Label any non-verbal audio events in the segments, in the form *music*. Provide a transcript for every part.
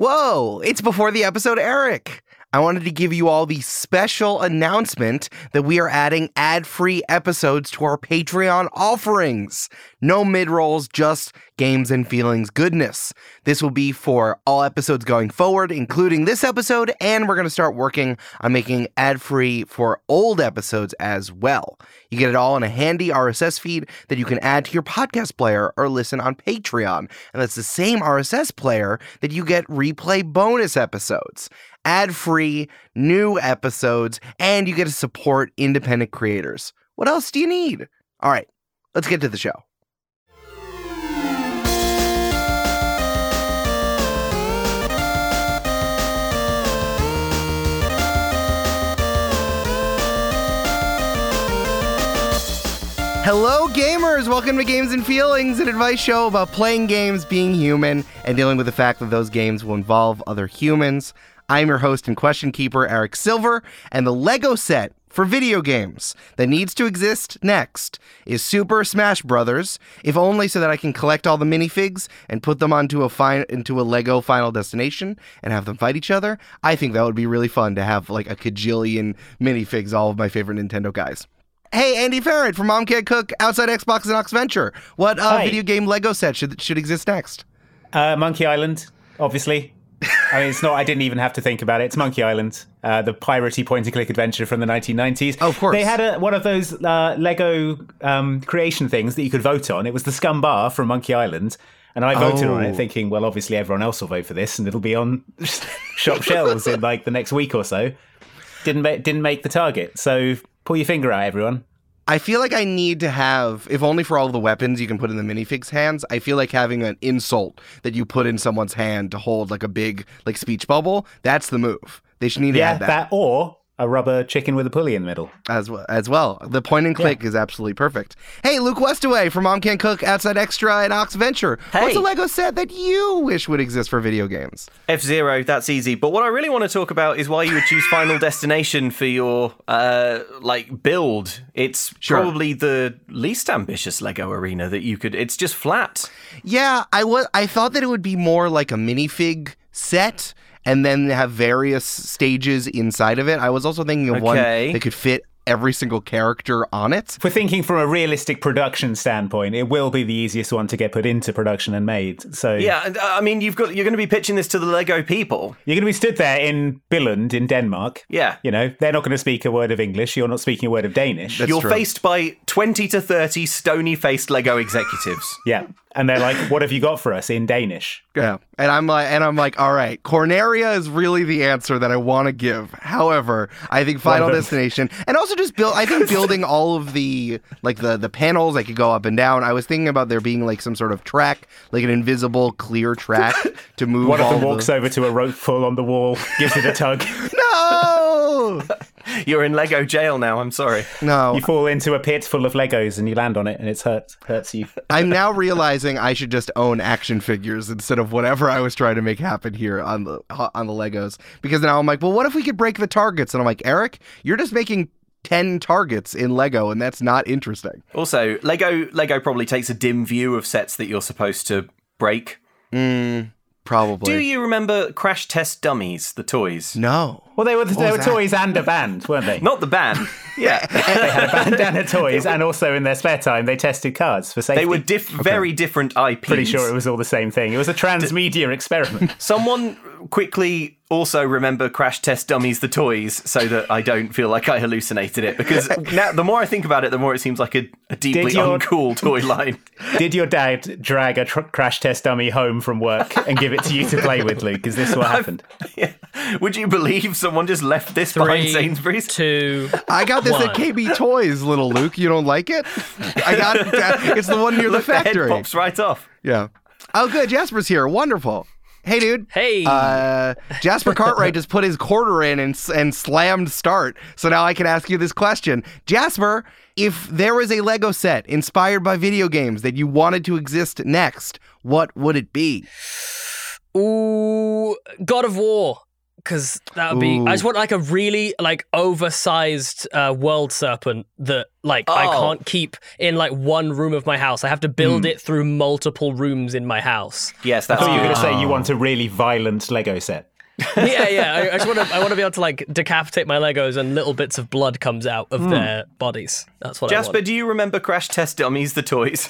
Whoa, it's before the episode, Eric. I wanted to give you all the special announcement that we are adding ad free episodes to our Patreon offerings. No mid rolls, just games and feelings goodness. This will be for all episodes going forward, including this episode, and we're going to start working on making ad free for old episodes as well. You get it all in a handy RSS feed that you can add to your podcast player or listen on Patreon. And that's the same RSS player that you get replay bonus episodes ad free, new episodes, and you get to support independent creators. What else do you need? All right, let's get to the show. Hello, gamers! Welcome to Games and Feelings, an advice show about playing games, being human, and dealing with the fact that those games will involve other humans. I'm your host and question keeper, Eric Silver, and the Lego set for video games that needs to exist next is Super Smash Brothers, if only so that I can collect all the minifigs and put them onto a into a Lego Final Destination and have them fight each other. I think that would be really fun to have like a cajillion minifigs, all of my favorite Nintendo guys. Hey, Andy Farrant from Mom Can't Cook, Outside Xbox and Oxventure. What uh, video game Lego set should should exist next? Uh, Monkey Island, obviously. I mean, it's not. I didn't even have to think about it. It's Monkey Island, uh, the piratey point-and-click adventure from the 1990s. Of course. they had a, one of those uh, Lego um, creation things that you could vote on. It was the Scum Bar from Monkey Island, and I voted on Oh. it, thinking, well, obviously everyone else will vote for this, and it'll be on shop shelves in like the next week or so. Didn't ma- didn't make the target, so pull your finger out, everyone. I feel like I need to have, if only for all the weapons you can put in the minifigs hands, I feel like having an insult that you put in someone's hand to hold like a big like speech bubble, that's the move. They should need to Yeah, add that, that or a rubber chicken with a pulley in the middle. as well as well. The point and click is absolutely perfect. Hey, Luke Westaway from Mom Can Cook, Outside Extra, and Oxventure. What's a Lego set that you wish would exist for video games? F Zero, that's easy. But what I really want to talk about is why you would choose Final *laughs* Destination for your uh, like build. It's Sure. probably the least ambitious Lego arena that you could. It's just flat. Yeah, I was. I thought that it would be more like a minifig set, and then have various stages inside of it. I was also thinking of one Okay. that could fit every single character on it. If we're thinking from a realistic production standpoint, it will be the easiest one to get put into production and made. So Yeah, uh, I mean, you've got you're going to be pitching this to the Lego people. you're going to be stood there in Billund in Denmark. Yeah. You know, they're not going to speak a word of English. You're not speaking a word of Danish. That's You're true. faced by 20 to 30 stony faced Lego executives. *laughs* yeah. And they're like, what have you got for us in Danish? Yeah, and I'm like, and I'm like, all right, Corneria is really the answer that I want to give. However, I think Final. Destination, *laughs* and also just build. I think building all of the like the the panels, I could go up and down. I was thinking about there being like some sort of track, like an invisible clear track *laughs* to move. One of them the- walks over to a rope pull on the wall, gives it a tug. *laughs* No, You're in Lego jail now. I'm sorry. no. You fall into a pit full of Legos and you land on it and it hurts hurts you. I'm now realizing I should just own action figures instead of whatever I was trying to make happen here on the on the Legos. Because now I'm like, well, what if we could break the targets? And I'm like, Eric, you're just making ten targets in Lego, and that's not interesting. Also, Lego Lego probably takes a dim view of sets that you're supposed to break. Mm, probably. Do you remember Crash Test Dummies, the toys? No. Well, they were they were that? toys and a band, weren't they? Not the band. *laughs* Yeah. *laughs* they had a band and a toys, and also in their spare time they tested cars for safety. They were diff- very different IPs. pretty sure it was all the same thing. It was a transmedia experiment. *laughs* Someone quickly also remember Crash Test Dummies, the toys, so that I don't feel like I hallucinated it. Because *laughs* now, the more I think about it, the more it seems like a, a deeply your- uncool toy *laughs* line. Did your dad drag a tr- crash test dummy home from work and give it to you to play with, Luke? Is this what happened? *laughs* Yeah. Would you believe someone just left this behind Three, Sainsbury's? two. I got this at KB Toys, little Luke. You don't like it? I got it. It's the one near the Look, the head factory. pops right off. Yeah. Oh, good. Jasper's here. Wonderful. Hey, dude. Hey. Uh, Jasper Cartwright just put his quarter in and, and slammed start. So now I can ask you this question. Jasper, if there was a Lego set inspired by video games that you wanted to exist next, what would it be? Ooh, God of War. Because that would be. I just want like a really like oversized uh, world serpent that like I Oh. can't keep in like one room of my house. I have to build it through multiple rooms in my house. Yes, I that's thought you were going to say you want a really violent Lego set. Yeah, yeah. I, I just want to. I want to be able to like decapitate my Legos and little bits of blood comes out of their bodies. That's what Jasper, I want. Jasper do you remember Crash Test Dummies, the toys?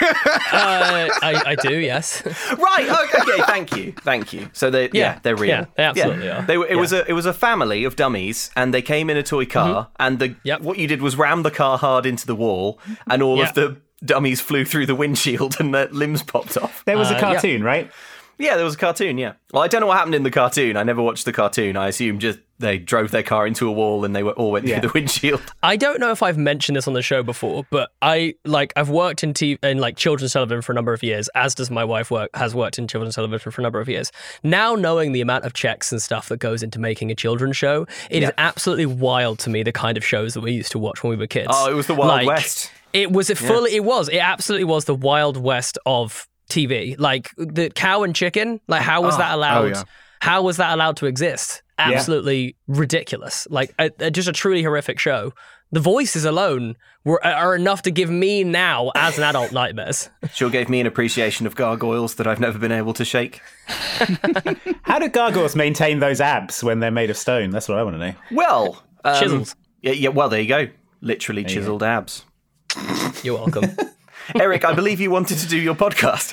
Uh, I, I do. Yes. *laughs* right. Okay. okay, Thank you. Thank you. So they, yeah, Yeah, they're real. yeah, they absolutely are. They were, it was a it was a family of dummies, and they came in a toy car, and the Mm-hmm. Yep. what you did was ram the car hard into the wall, and all Yeah. of the dummies flew through the windshield, *laughs* and their limbs popped off. There was Uh, a yeah. cartoon, right? Yeah, there was a cartoon. Yeah. Well, I don't know what happened in the cartoon. I never watched the cartoon. I assume just they drove their car into a wall, and they were all went Yeah. through the *laughs* windshield. I don't know if I've mentioned this on the show before, but I like I've worked in TV in like children's television for a number of years, as does my wife work has worked in children's television for a number of years. Now knowing the amount of checks and stuff that goes into making a children's show, it is absolutely wild to me the kind of shows that we used to watch when we were kids. Oh, it was the Wild Like, West. It was a fully it was. It absolutely was the wild west of TV. Like the cow and chicken, like how was that allowed? yeah. How was that allowed to exist? Absolutely ridiculous. Like a, a- just a truly horrific show. The voices alone were are enough to give me now as an adult nightmares. *laughs* Sure gave me an appreciation of gargoyles that I've never been able to shake. *laughs* How do gargoyles maintain those abs when they're made of stone? That's what I want to know. Well, um, Chisels. Yeah, yeah. Well, there you go. Literally chiseled abs. You're welcome. *laughs* Eric, I believe you wanted to do your podcast.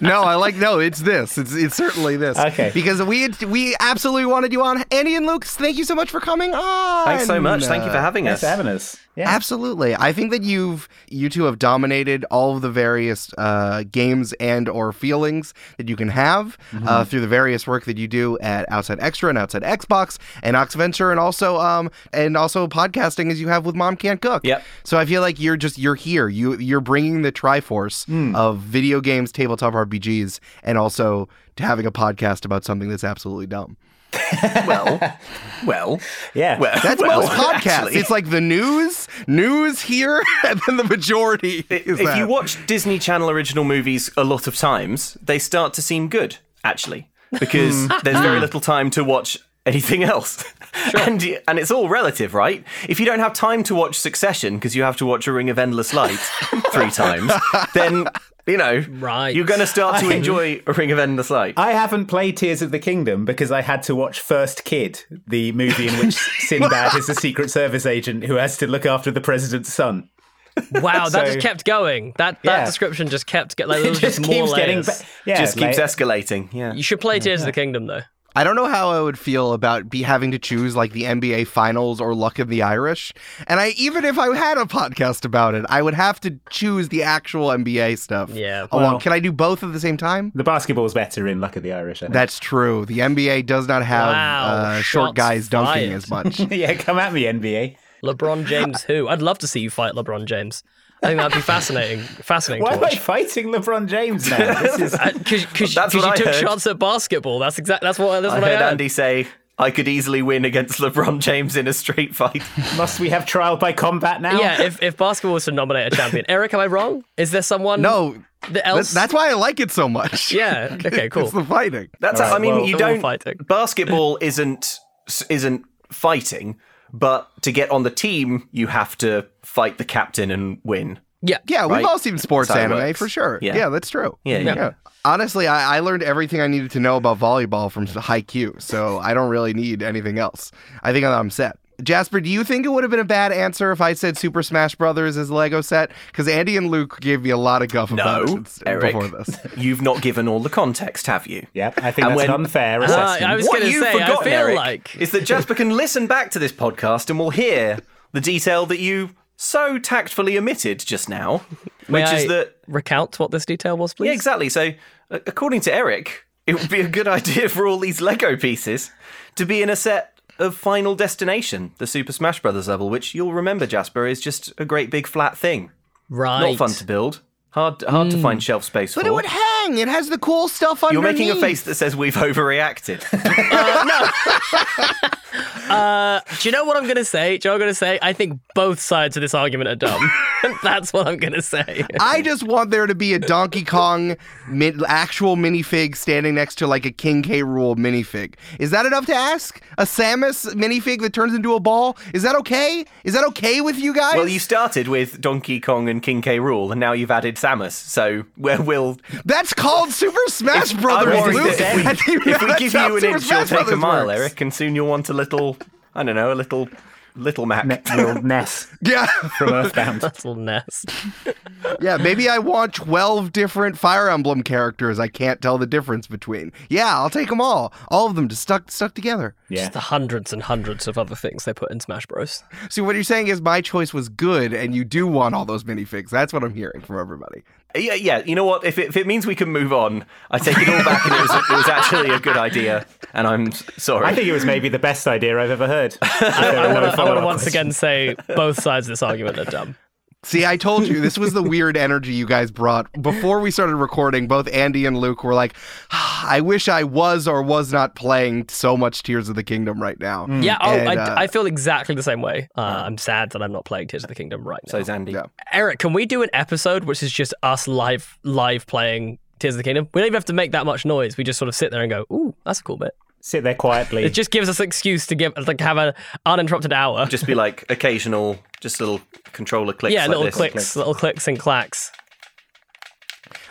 *laughs* no, I like no. It's this. It's it's certainly this. Okay. Because we had, we absolutely wanted you on. Andy and Luke, thank you so much for coming on. Thanks so much. Thank you for having Thanks us. for having us. Yeah. Absolutely. I think that you've you two have dominated all of the various uh, games and or feelings that you can have uh, through the various work that you do at Outside Extra and Outside Xbox and Oxventure and also um and also podcasting as you have with Mom Can't Cook. Yep. So I feel like you're just you're here. You you're bringing the Triforce of video games, tabletop RPGs, and also to having a podcast about something that's absolutely dumb. Well, *laughs* well, Yeah. well. That's well, most podcasts. actually. It's like the news, news here, *laughs* and then the majority is if that. you watch Disney Channel original movies a lot of times, they start to seem good, actually, because hmm. there's very hmm. little time to watch anything else. *laughs* and, and it's all relative, right? If you don't have time to watch Succession because you have to watch A Ring of Endless Light three times, then, you know, Right. you're going to start to *laughs* enjoy A Ring of Endless Light. I haven't played Tears of the Kingdom because I had to watch First Kid, the movie in which *laughs* Sinbad is a Secret Service agent who has to look after the president's son. Wow, that So- just kept going. That that Yeah. description just kept getting like *laughs* It just just more keeps getting layers. better. Yeah, Just keeps like- escalating. Yeah. You should play Tears of the Kingdom though. I don't know how I would feel about be having to choose like the NBA Finals or Luck of the Irish. And I even if I had a podcast about it, I would have to choose the actual NBA stuff. Yeah, Along, well- can I do both at the same time? The basketball's better in Luck of the Irish. I think. That's true. The NBA does not have Wow, uh, short guys dunking fired. as much. *laughs* yeah, come at me, NBA. LeBron James who? I'd love to see you fight LeBron James. I think that'd be fascinating. Fascinating Why to am I fighting LeBron James now? *laughs* This is uh, Because That's you I took heard. shots at basketball. That's exactly That's what. That's I what I heard heard. Andy say, I could easily win against LeBron James in a straight fight. *laughs* must we have trial by combat now? Yeah, if, if basketball was to nominate a champion, *laughs* Eric, am I wrong? Is there someone? No, that that's, else. that's why I like it so much. Yeah. Okay. Cool. it's the fighting. That's All I mean, well- you don't. fighting. Basketball isn't isn't fighting, but to get on the team, you have to fight the captain and win. Yeah. Yeah, we've Right? all seen sports That's anime works. for sure. Yeah. Yeah, that's true. Yeah, yeah. Honestly, I, I learned everything I needed to know about volleyball from Haikyuu, so I don't really need anything else. I think I'm set. Jasper, do you think it would have been a bad answer if I said Super Smash Brothers as a Lego set? Because Andy and Luke gave me a lot of guff about No, it *laughs* Eric. before this. *laughs* You've not given all the context, have you? Yep, I think And that's when- an unfair Uh, assessment. I was what gonna you've say, I feel Eric, like- is that Jasper can listen back to this podcast and will hear the detail that you so tactfully omitted just now, May which is that recount what this detail was, please? Yeah, exactly. So, uh, according to Eric, it would be a good *laughs* idea for all these Lego pieces to be in a set of Final Destination, the Super Smash Brothers level, which you'll remember, Jasper, is just a great big flat thing. Right. Not fun to build. Hard, hard to find shelf space for But for. it would hang. It has the cool stuff under it. You're underneath. making a face that says we've overreacted. *laughs* *laughs* Uh, do you know what I'm going to say? Do you know what I'm going to say? I think both sides of this argument are dumb. *laughs* That's what I'm going to say. I just want there to be a Donkey Kong mi- actual minifig standing next to like a King K. Rule minifig. Is that enough to ask? A Samus minifig that turns into a ball? Is that okay? Is that okay with you guys? well, you started with Donkey Kong and King K. Rule, and now you've added Samus. So where will That's called Super Smash Brothers, Luke. if we, *laughs* if we give you an Super inch, you'll take a mile, works. Eric, and soon you'll want a little. I don't know, a little, little Mac. Ne- little *laughs* Ness Yeah. from Earthbound. That's *laughs* a little nest. *laughs* yeah, maybe I want 12 different Fire Emblem characters I can't tell the difference between. Yeah, I'll take them all. All of them just stuck stuck together. Yeah. Just the hundreds and hundreds of other things they put in Smash Bros. See, what you're saying is my choice was good and you do want all those minifigs. That's what I'm hearing from everybody. Yeah, yeah. You know what? If it, if it means we can move on, I take it all back, and it was it was actually a good idea. And I'm sorry. I think it was maybe the best idea I've ever heard. *laughs* I want to once again say both sides of this argument are dumb. See, I told you this was the weird energy you guys brought. Before we started recording, both Andy and Luke were like, "Ah, I wish I was or was not playing so much Tears of the Kingdom right now. Yeah, oh, And, I, uh, I feel exactly the same way. Uh, I'm sad that I'm not playing Tears of the Kingdom right now. so is Andy. Yeah. Eric, can we do an episode which is just us live live playing Tears of the Kingdom? We don't even have to make that much noise. We just sort of sit there and go, "Ooh, that's a cool bit." Sit there quietly. It just gives us an excuse to give like have an uninterrupted hour. Just be like occasional, just little controller clicks. yeah, like little this. clicks, little clicks and clacks.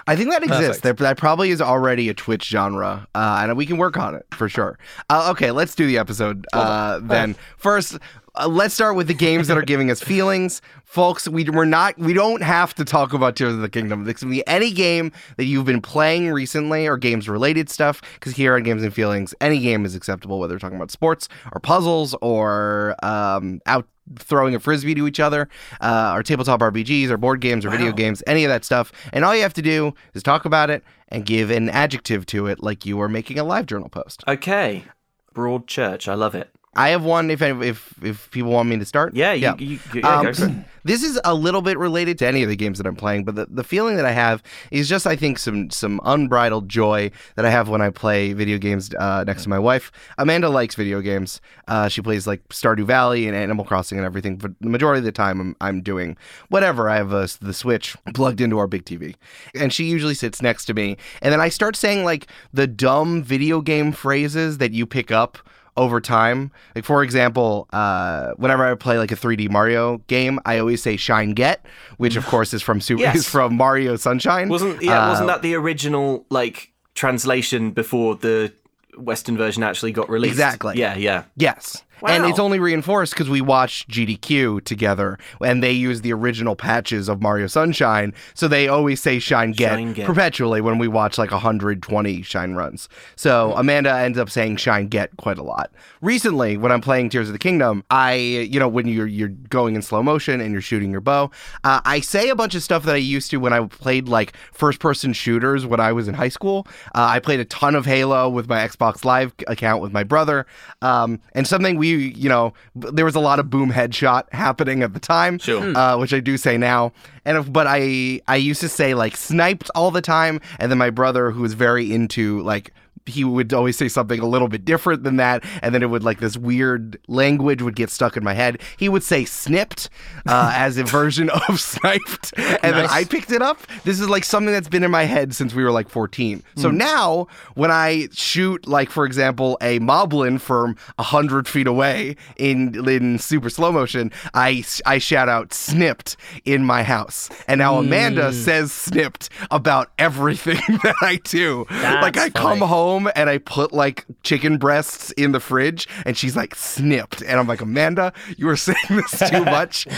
I think that exists. There, that probably is already a Twitch genre, uh, and we can work on it for sure. Uh, okay, let's do the episode uh, then. First, uh, let's start with the games that are *laughs* giving us feelings, folks. We we're not we don't have to talk about Tears of the Kingdom. This can be any game that you've been playing recently or games related stuff. Because here on Games and Feelings, any game is acceptable, whether we're talking about sports or puzzles or um, out throwing a frisbee to each other, uh, or tabletop RPGs, or board games, or video games, any of that stuff. And all you have to do is talk about it and give an adjective to it, like you are making a live journal post. Okay, broad church. I love it. I have one. If if if people want me to start, Yeah, you, You, you, yeah, Um, go for it. this is a little bit related to any of the games that I'm playing, but the, the feeling that I have is just I think some some unbridled joy that I have when I play video games uh, next to my wife. Amanda likes video games. Uh, she plays like Stardew Valley and Animal Crossing and everything. But the majority of the time, I'm I'm doing whatever. I have uh, the Switch plugged into our big TV, and she usually sits next to me, and then I start saying like the dumb video game phrases that you pick up over time. Like for example, uh, whenever I play like a 3D Mario game, I always say "shine get," which of *laughs* course is from Super Yes. is from Mario Sunshine. Wasn't yeah? Uh, wasn't that the original like translation before the Western version actually got released? Exactly. Yeah, yeah. Yes. And it's only reinforced because we watched GDQ together and they use the original patches of Mario Sunshine. So they always say Shine Get, Shine Get. perpetually when we watch like 120 Shine runs. So Amanda ends up saying Shine Get quite a lot. Recently, when I'm playing Tears of the Kingdom, I, you know, when you're you're going in slow motion and you're shooting your bow, uh, I say a bunch of stuff that I used to when I played like first person shooters when I was in high school. Uh, I played a ton of Halo with my Xbox Live account with my brother. Um, and something we, you know, there was a lot of boom headshot *laughs* happening at the time, Sure. uh, which I do say now. And if, but I I used to say like sniped all the time, and then my brother, who was very into like he would always say something a little bit different than that, and then it would like this weird language would get stuck in my head. He would say snipped uh, *laughs* as a version of sniped, and then I picked it up. This is like something that's been in my head since we were like 14. So now when I shoot, like for example, a moblin from a hundred feet away in in super slow motion, I I shout out snipped in my house, and now Amanda says snipped about everything *laughs* that I do. like I come funny. Home and I put like chicken breasts in the fridge, and she's like snipped, and I'm like Amanda, you are saying this too much, *laughs* *laughs*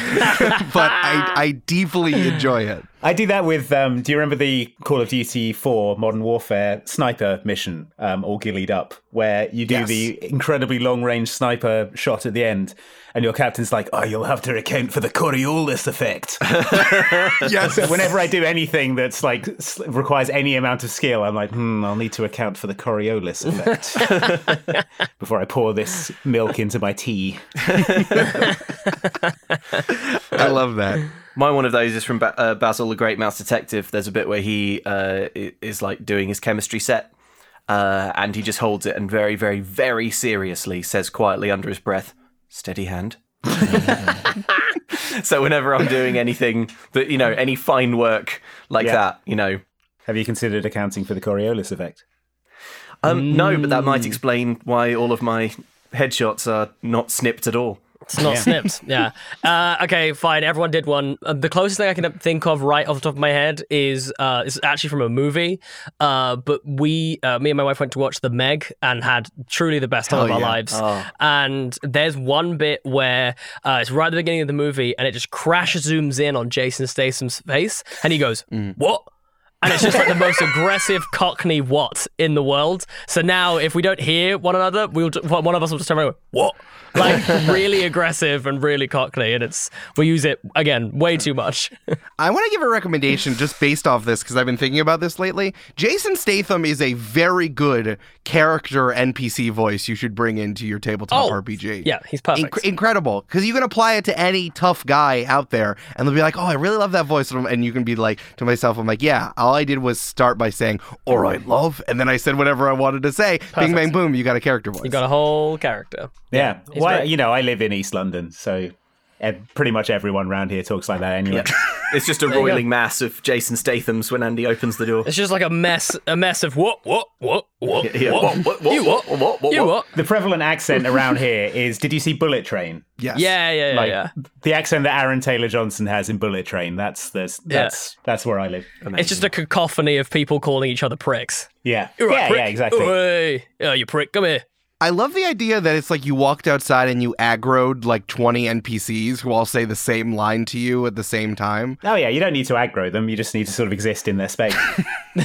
but I I deeply enjoy it. I do that with. Um, do you remember the Call of Duty 4 Modern Warfare sniper mission, um, all gillied up, where you do Yes. the incredibly long range sniper shot at the end, and your captain's like, "Oh, you'll have to account for the Coriolis effect." *laughs* Yes. so whenever I do anything that's like requires any amount of skill, I'm like, "Hmm, I'll need to account for the Coriolis effect *laughs* before I pour this milk into my tea." *laughs* I love that. My one of those is from ba- uh, Basil the Great Mouse Detective. There's a bit where he uh, is like doing his chemistry set, uh, and he just holds it and very, very, very seriously says quietly under his breath, "Steady hand." *laughs* so whenever I'm doing anything that you know, any fine work like Yeah. that, you know, Have you considered accounting for the Coriolis effect? um, no, but that might explain why all of my headshots are not snipped at all. It's not snipped. *laughs* Yeah. Uh, okay, fine. Everyone did one. Uh, the closest thing I can think of right off the top of my head is uh, is actually from a movie. Uh, but we, uh, me and my wife, went to watch The Meg and had truly the best time Hell of our yeah. lives. Oh. And there's one bit where uh, it's right at the beginning of the movie, and it just crash zooms in on Jason Statham's face, and he goes, "What?" And it's just like the most *laughs* aggressive Cockney what in the world. So now, if we don't hear one another, we'll one of us will just turn around, and go, what? Like really aggressive and really Cockney, and it's we use it again way too much. *laughs* I want to give a recommendation just based off this because I've been thinking about this lately. Jason Statham is a very good character NPC voice you should bring into your tabletop Oh, RPG. yeah, he's perfect. Inc- incredible because you can apply it to any tough guy out there and they'll be like, oh, I really love that voice. And And you can be like, to myself, I'm like, yeah, all I did was start by saying, all right, love. And then I said whatever I wanted to say. Bing, bang, boom, you got a character voice. You got a whole character. Yeah. He's Why, great. you know, I live in East London, so pretty much everyone around here talks like that anyway. *laughs* It's just a you go. roiling mass of Jason Statham's when Andy opens the door. It's just like a mess, a mess of what, what, what, what, *laughs* Yeah. what, What, what, you what, what, what, what, you what? what? The prevalent accent around here is did you see Bullet Train? yes. Yeah, yeah, yeah, Like yeah. the accent that Aaron Taylor Johnson has in Bullet Train. That's that's that's, that's where I live. It's just a cacophony of people calling each other pricks. Yeah. You're right, yeah, prick. yeah, exactly. Oi. Oh, you prick, come here. I love the idea that it's like you walked outside and you aggroed like 20 NPCs who all say the same line to you at the same time. Oh yeah, you don't need to aggro them. You just need to sort of exist in their space. *laughs* *laughs*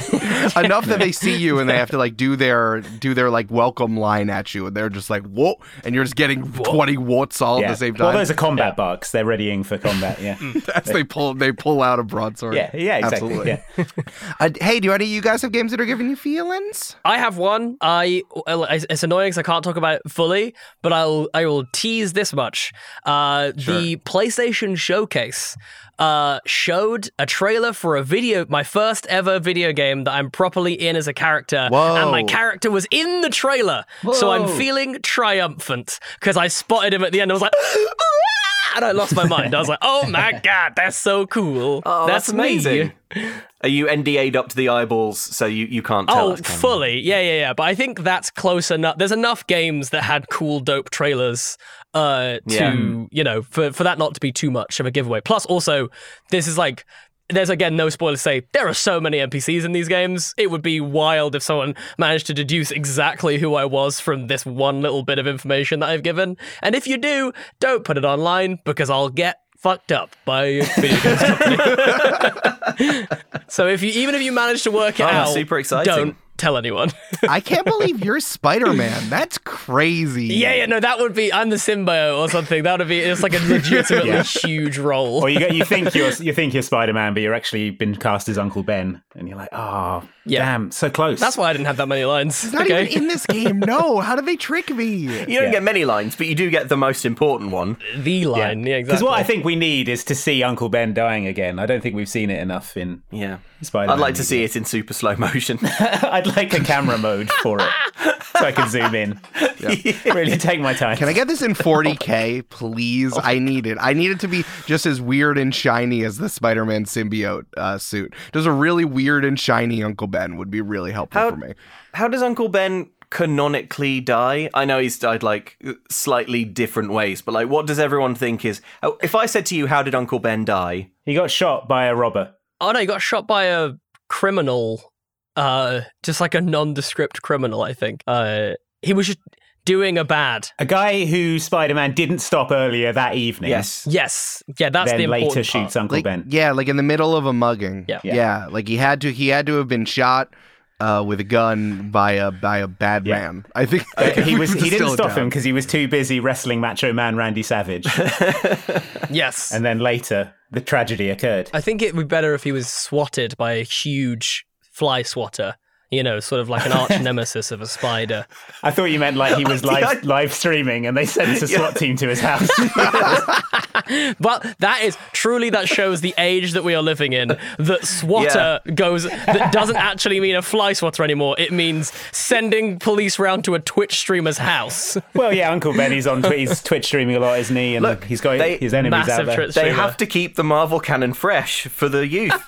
enough that they see you and they have to like do their do their like welcome line at you and they're just like whoa and you're just getting 20 warts all yeah. at the same time. Well, those are combat bugs. They're readying for combat. Yeah. *laughs* as they pull they pull out a broadsword yeah. Yeah. Exactly. Absolutely. Yeah. Uh, hey do any of you guys have games that are giving you feelings I have one. I it's annoying because I can't talk about it fully, but I'll I will tease this much. Uh, The PlayStation Showcase uh, showed a trailer for a video, my first ever video game that I'm properly in as a character, Whoa. and my character was in the trailer. So I'm feeling triumphant because I spotted him at the end. I was like. *gasps* And I lost my mind. I was like, "Oh my *laughs* god, that's so cool! Oh, that's, that's, amazing. Me. Are you NDA'd up to the eyeballs so you, you can't tell Oh, fully. Yeah, yeah, yeah. But I think that's close enough. There's enough games that had cool, dope trailers uh, to, Yeah. you know, for, for that not to be too much of a giveaway. Plus, also, this is like. There's again no spoilers. to Say there are so many NPCs in these games. It would be wild if someone managed to deduce exactly who I was from this one little bit of information that I've given. And if you do, don't put it online because I'll get fucked up by a video games company. *laughs* so if you even if you manage to work it Oh, out, super exciting. don't tell anyone. *laughs* i can't believe you're spider-man that's crazy yeah, yeah, no, that would be I'm the symbiote or something. That would be it's like a *laughs* legitimately Yeah. huge role. Or you go, you think you're *laughs* you think you're Spider Man, but you're actually been cast as Uncle Ben, and you're like, oh, Yeah. damn, so close. That's why I didn't have that many lines. It's not okay. even in this game no how did they trick me You don't Yeah. get many lines, but you do get the most important one. the line, yeah, Because exactly. what I think we need is to see Uncle Ben dying again. I don't think we've seen it enough in Yeah. Spider. Man. I'd like to see it in super slow motion. I'd like a camera mode for it, so I can zoom in. *laughs* really take my time. Can I get this in 40k, please? I need it. I need it to be just as weird and shiny as the Spider-Man symbiote uh, suit. Just a really weird and shiny Uncle Ben would be really helpful How- for me. How does Uncle Ben canonically die? I know he's died like slightly different ways, but like, what does everyone think is? oh, If I said to you, "How did Uncle Ben die?" He got shot by a robber. Oh no, he got shot by a criminal. Uh, just like a nondescript criminal, I think. Uh, he was just doing a bad. A guy who Spider Man didn't stop earlier that evening. Yes. Yes, yeah, that's then the important later part. shoots Uncle Like, Ben. yeah, like in the middle of a mugging. Yeah. yeah, like he had to. He had to have been shot uh, with a gun by a by a bad Yeah. man. I think But *laughs* he *laughs* was he didn't stop down. him because he was too busy wrestling Macho Man Randy Savage. *laughs* Yes, and then later the tragedy occurred. I think it would be better if he was swatted by a huge fly swatter. You know, sort of like an arch *laughs* nemesis of a spider. I thought you meant like he was *laughs* live live streaming and they sent a SWAT team to his *laughs* house. But that is truly that shows the age that we are living in. That swatter goes that doesn't actually mean a fly swatter anymore. It means sending police round to a Twitch streamer's house. Well, yeah, Uncle Benny's on Twi- he's Twitch streaming a lot, isn't he? And Look, he's got they- his enemies out there. Twitch They have to keep the Marvel canon fresh for the youth.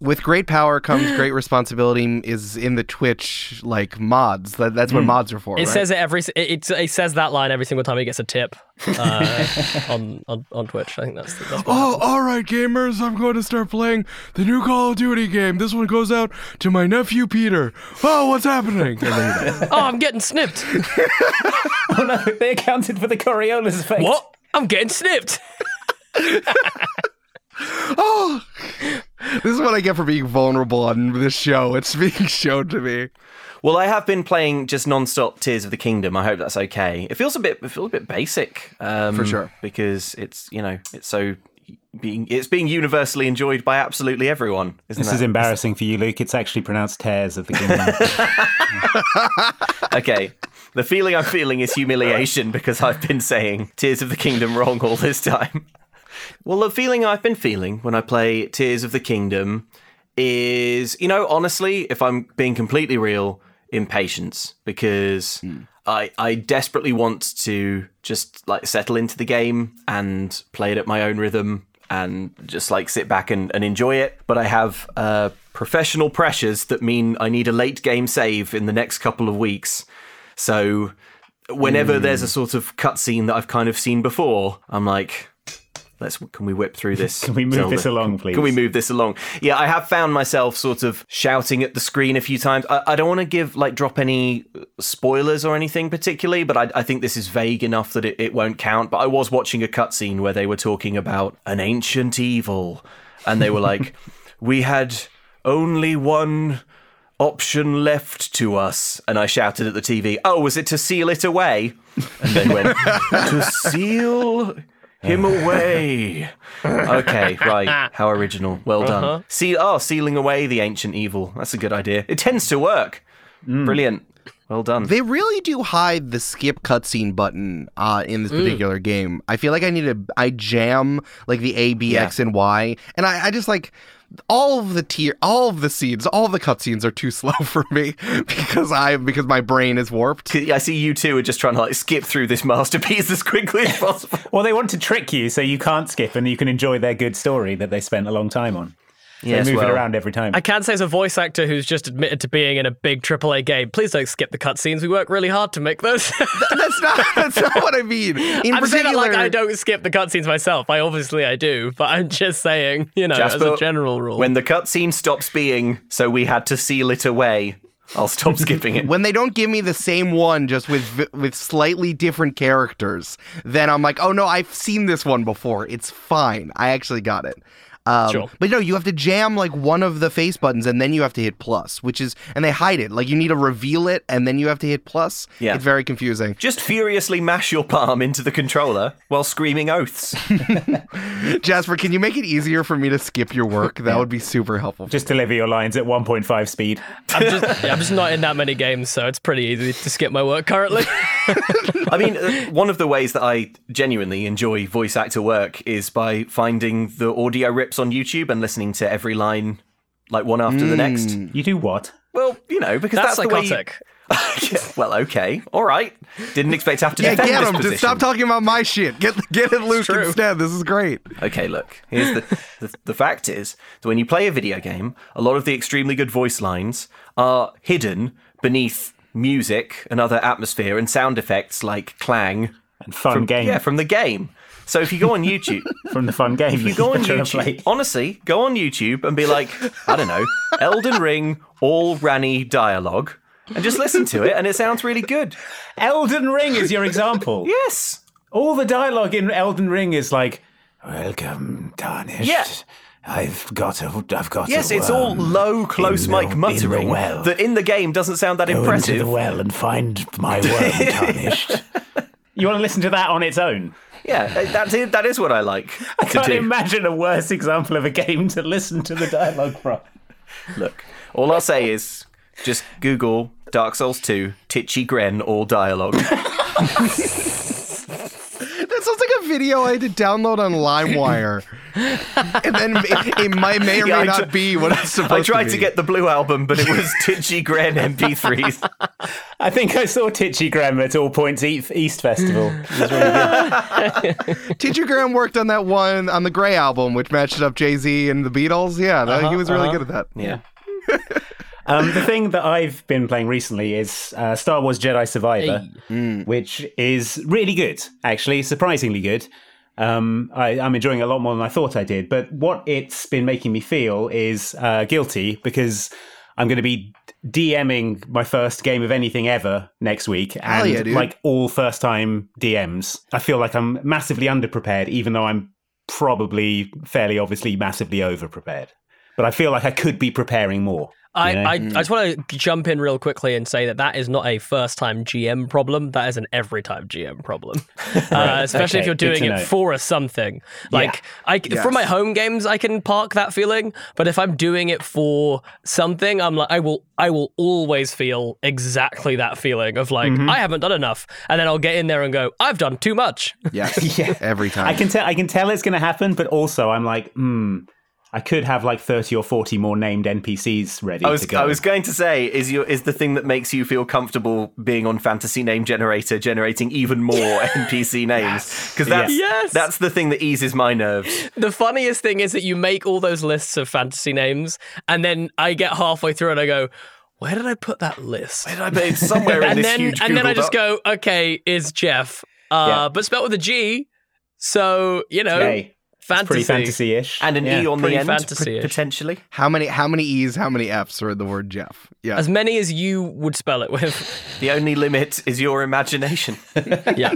With great power comes *gasps* great responsibility. Is in the Twitch like mods. That, that's what mods are for. It right? says it every. It, it, it says that line every single time he gets a tip uh, *laughs* on, on on Twitch. I think that's. that's what Oh, all right, gamers. I'm going to start playing the new Call of Duty game. This one goes out to my nephew Peter. Oh, what's happening? And then he dies. Oh, I'm getting snipped. *laughs* Oh no, they accounted for the Coriolis effect. what? I'm getting snipped. *laughs* oh, this is what I get for being vulnerable on this show. It's *laughs* being shown to me. well, I have been playing just non-stop Tears of the Kingdom. I hope that's okay. It feels a bit, it feels a bit basic, um, For sure. because it's you know it's so being it's being universally enjoyed by absolutely everyone. Isn't This that? is embarrassing for you, Luke. It's actually pronounced Tears of the Kingdom. *laughs* okay. The feeling I'm feeling is humiliation because I've been saying Tears of the Kingdom wrong all this time. Well, the feeling I've been feeling when I play Tears of the Kingdom is, you know, honestly, if I'm being completely real, impatience because I I desperately want to just like settle into the game and play it at my own rhythm and just like sit back and, and enjoy it. But I have uh, professional pressures that mean I need a late game save in the next couple of weeks. So whenever there's a sort of cutscene that I've kind of seen before, I'm like, let's can we whip through *laughs* this? Can we move Zelda? this along, please? Can we move this along? Yeah, I have found myself sort of shouting at the screen a few times. I, I don't want to give like drop any uh, spoilers or anything particularly, but I, I think this is vague enough that it, it won't count. But I was watching a cutscene where they were talking about an ancient evil, and they were like, *laughs* "We had only one." option left to us. And I shouted at the TV, Oh, was it to seal it away? And they went, *laughs* To seal him away. Okay, right. How original. Well done. Uh-huh. Seal, oh, sealing away the ancient evil. That's a good idea. It tends to work. Mm. Brilliant. Well done. They really do hide the skip cutscene button uh, in this mm. particular game. I feel like I need to. I jam like the A, B, Yeah. X, and Y, and I, I just like all of the tier, all of the scenes, all the cutscenes are too *laughs* slow for me because I because my brain is warped. I see you two are just trying to like skip through this masterpiece as quickly as possible. well, they want to trick you so you can't skip and you can enjoy their good story that they spent a long time on. Yes, they move well, it around every time. I can say as a voice actor who's just admitted to being in a big AAA game, please don't skip the cutscenes. We work really hard to make those. *laughs* That's not *laughs* that's not what I mean. In I'm saying particular, that like I don't skip the cutscenes myself. I obviously I do, but I'm just saying, you know, as a general rule. When the cutscene stops being, so we had to seal it away, I'll stop *laughs* skipping it. when they don't give me the same one just with with slightly different characters, then I'm like, oh no, I've seen this one before. It's fine. I actually got it. Um, Sure. But no, you have to jam like one of the face buttons and then you have to hit plus, which is, and they hide it. Like you need to reveal it and then you have to hit plus. Yeah. It's very confusing. Just furiously mash your palm into the controller while screaming oaths. *laughs* Jasper, can you make it easier for me to skip your work? That would be super helpful. Just deliver your lines at 1.5 speed. I'm just yeah, I'm just not in that many games, so it's pretty easy to skip my work currently. *laughs* *laughs* I mean, uh, one of the ways that I genuinely enjoy voice actor work is by finding the audio rips on YouTube and listening to every line like one after the next. You do what? Well, you know, because That's that's, the way. You... psychotic. Yeah, *laughs* well, okay, all right. Didn't expect to have to yeah, defend get this him. position. Just stop talking about my shit. Get get it, Luke, instead. This is great. Okay, look. Here's the, the the fact is that when you play a video game, a lot of the extremely good voice lines are hidden beneath music and other atmosphere and sound effects like clang And fun from game yeah from the game. So if you go on YouTube, *laughs* from the fun game. if you go on *laughs* trying to play. YouTube, honestly, go on YouTube and be like, I don't know, Elden Ring all Ranni dialogue, and just listen to it, and it sounds really good. Elden Ring is your example. *laughs* Yes. All the dialogue in Elden Ring is like, "Welcome, tarnished. Yeah. I've got a, I've got Yes, a it's all low, close in mic the muttering well. that in the game doesn't sound that Go impressive. into the well and find my worm *laughs* tarnished." you want to listen to that on its own? Yeah, uh, that's it. That is what I like *laughs* I to can't do. imagine a worse example of a game to listen to the dialogue from. Look, all I'll say is just Google Dark Souls 2 Titchy Gren all dialogue. *laughs* That sounds like a video I had to download on LimeWire, and then it, it might may or Yeah, may I not tr- be what it's supposed I tried to to, get the Blue album, but it was *laughs* Titchy Gren MP3s. I think I saw Titchy Graham at All Points East, East Festival. It was really good. *laughs* Teacher Graham worked on that one on the Gray album, which matched up Jay Z and the Beatles. Yeah, that- he was really uh-huh. good at that. Yeah. *laughs* Um, the thing that I've been playing recently is uh, Star Wars Jedi Survivor, which is really good, actually, surprisingly good. Um, I, I'm enjoying it a lot more than I thought I did. But what it's been making me feel is uh, guilty because I'm going to be DMing my first game of anything ever next week, Hell and yeah, like all first time DMs, I feel like I'm massively underprepared, even though I'm probably fairly obviously massively overprepared. But I feel like I could be preparing more. I. I, I just want to jump in real quickly and say that that is not a first time GM problem. That is an every time GM problem. *laughs* Uh, especially if you're doing it know. for a something. Like, I, from my home games, I can park that feeling. But if I'm doing it for something, I'm like, I will, I will always feel exactly that feeling of like, Mm-hmm. I haven't done enough. And then I'll get in there and go, I've done too much. Yes, *laughs* Yeah. every time. I can tell. I can tell it's going to happen, but also I'm like, hmm. I could have like thirty or forty more named NPCs ready I was to go. I was going to say is your is the thing that makes you feel comfortable being on fantasy name generator generating even more *laughs* NPC names because that's Yes. that's the thing that eases my nerves. The funniest thing is that you make all those lists of fantasy names, and then I get halfway through and I go, where did I put that list? Did I bet somewhere in and this then huge and then I Google just doc? go, okay, is Jeff, uh, Yeah. but spelled with a G. So you know, Hey, it's fantasy. pretty fantasy-ish. and an Yeah. E on the end p- fantasy-ish. potentially. how many how many E's, how many F's are in the word Jeff? Yeah. As many as you would spell it with. The only limit is your imagination. *laughs* yeah.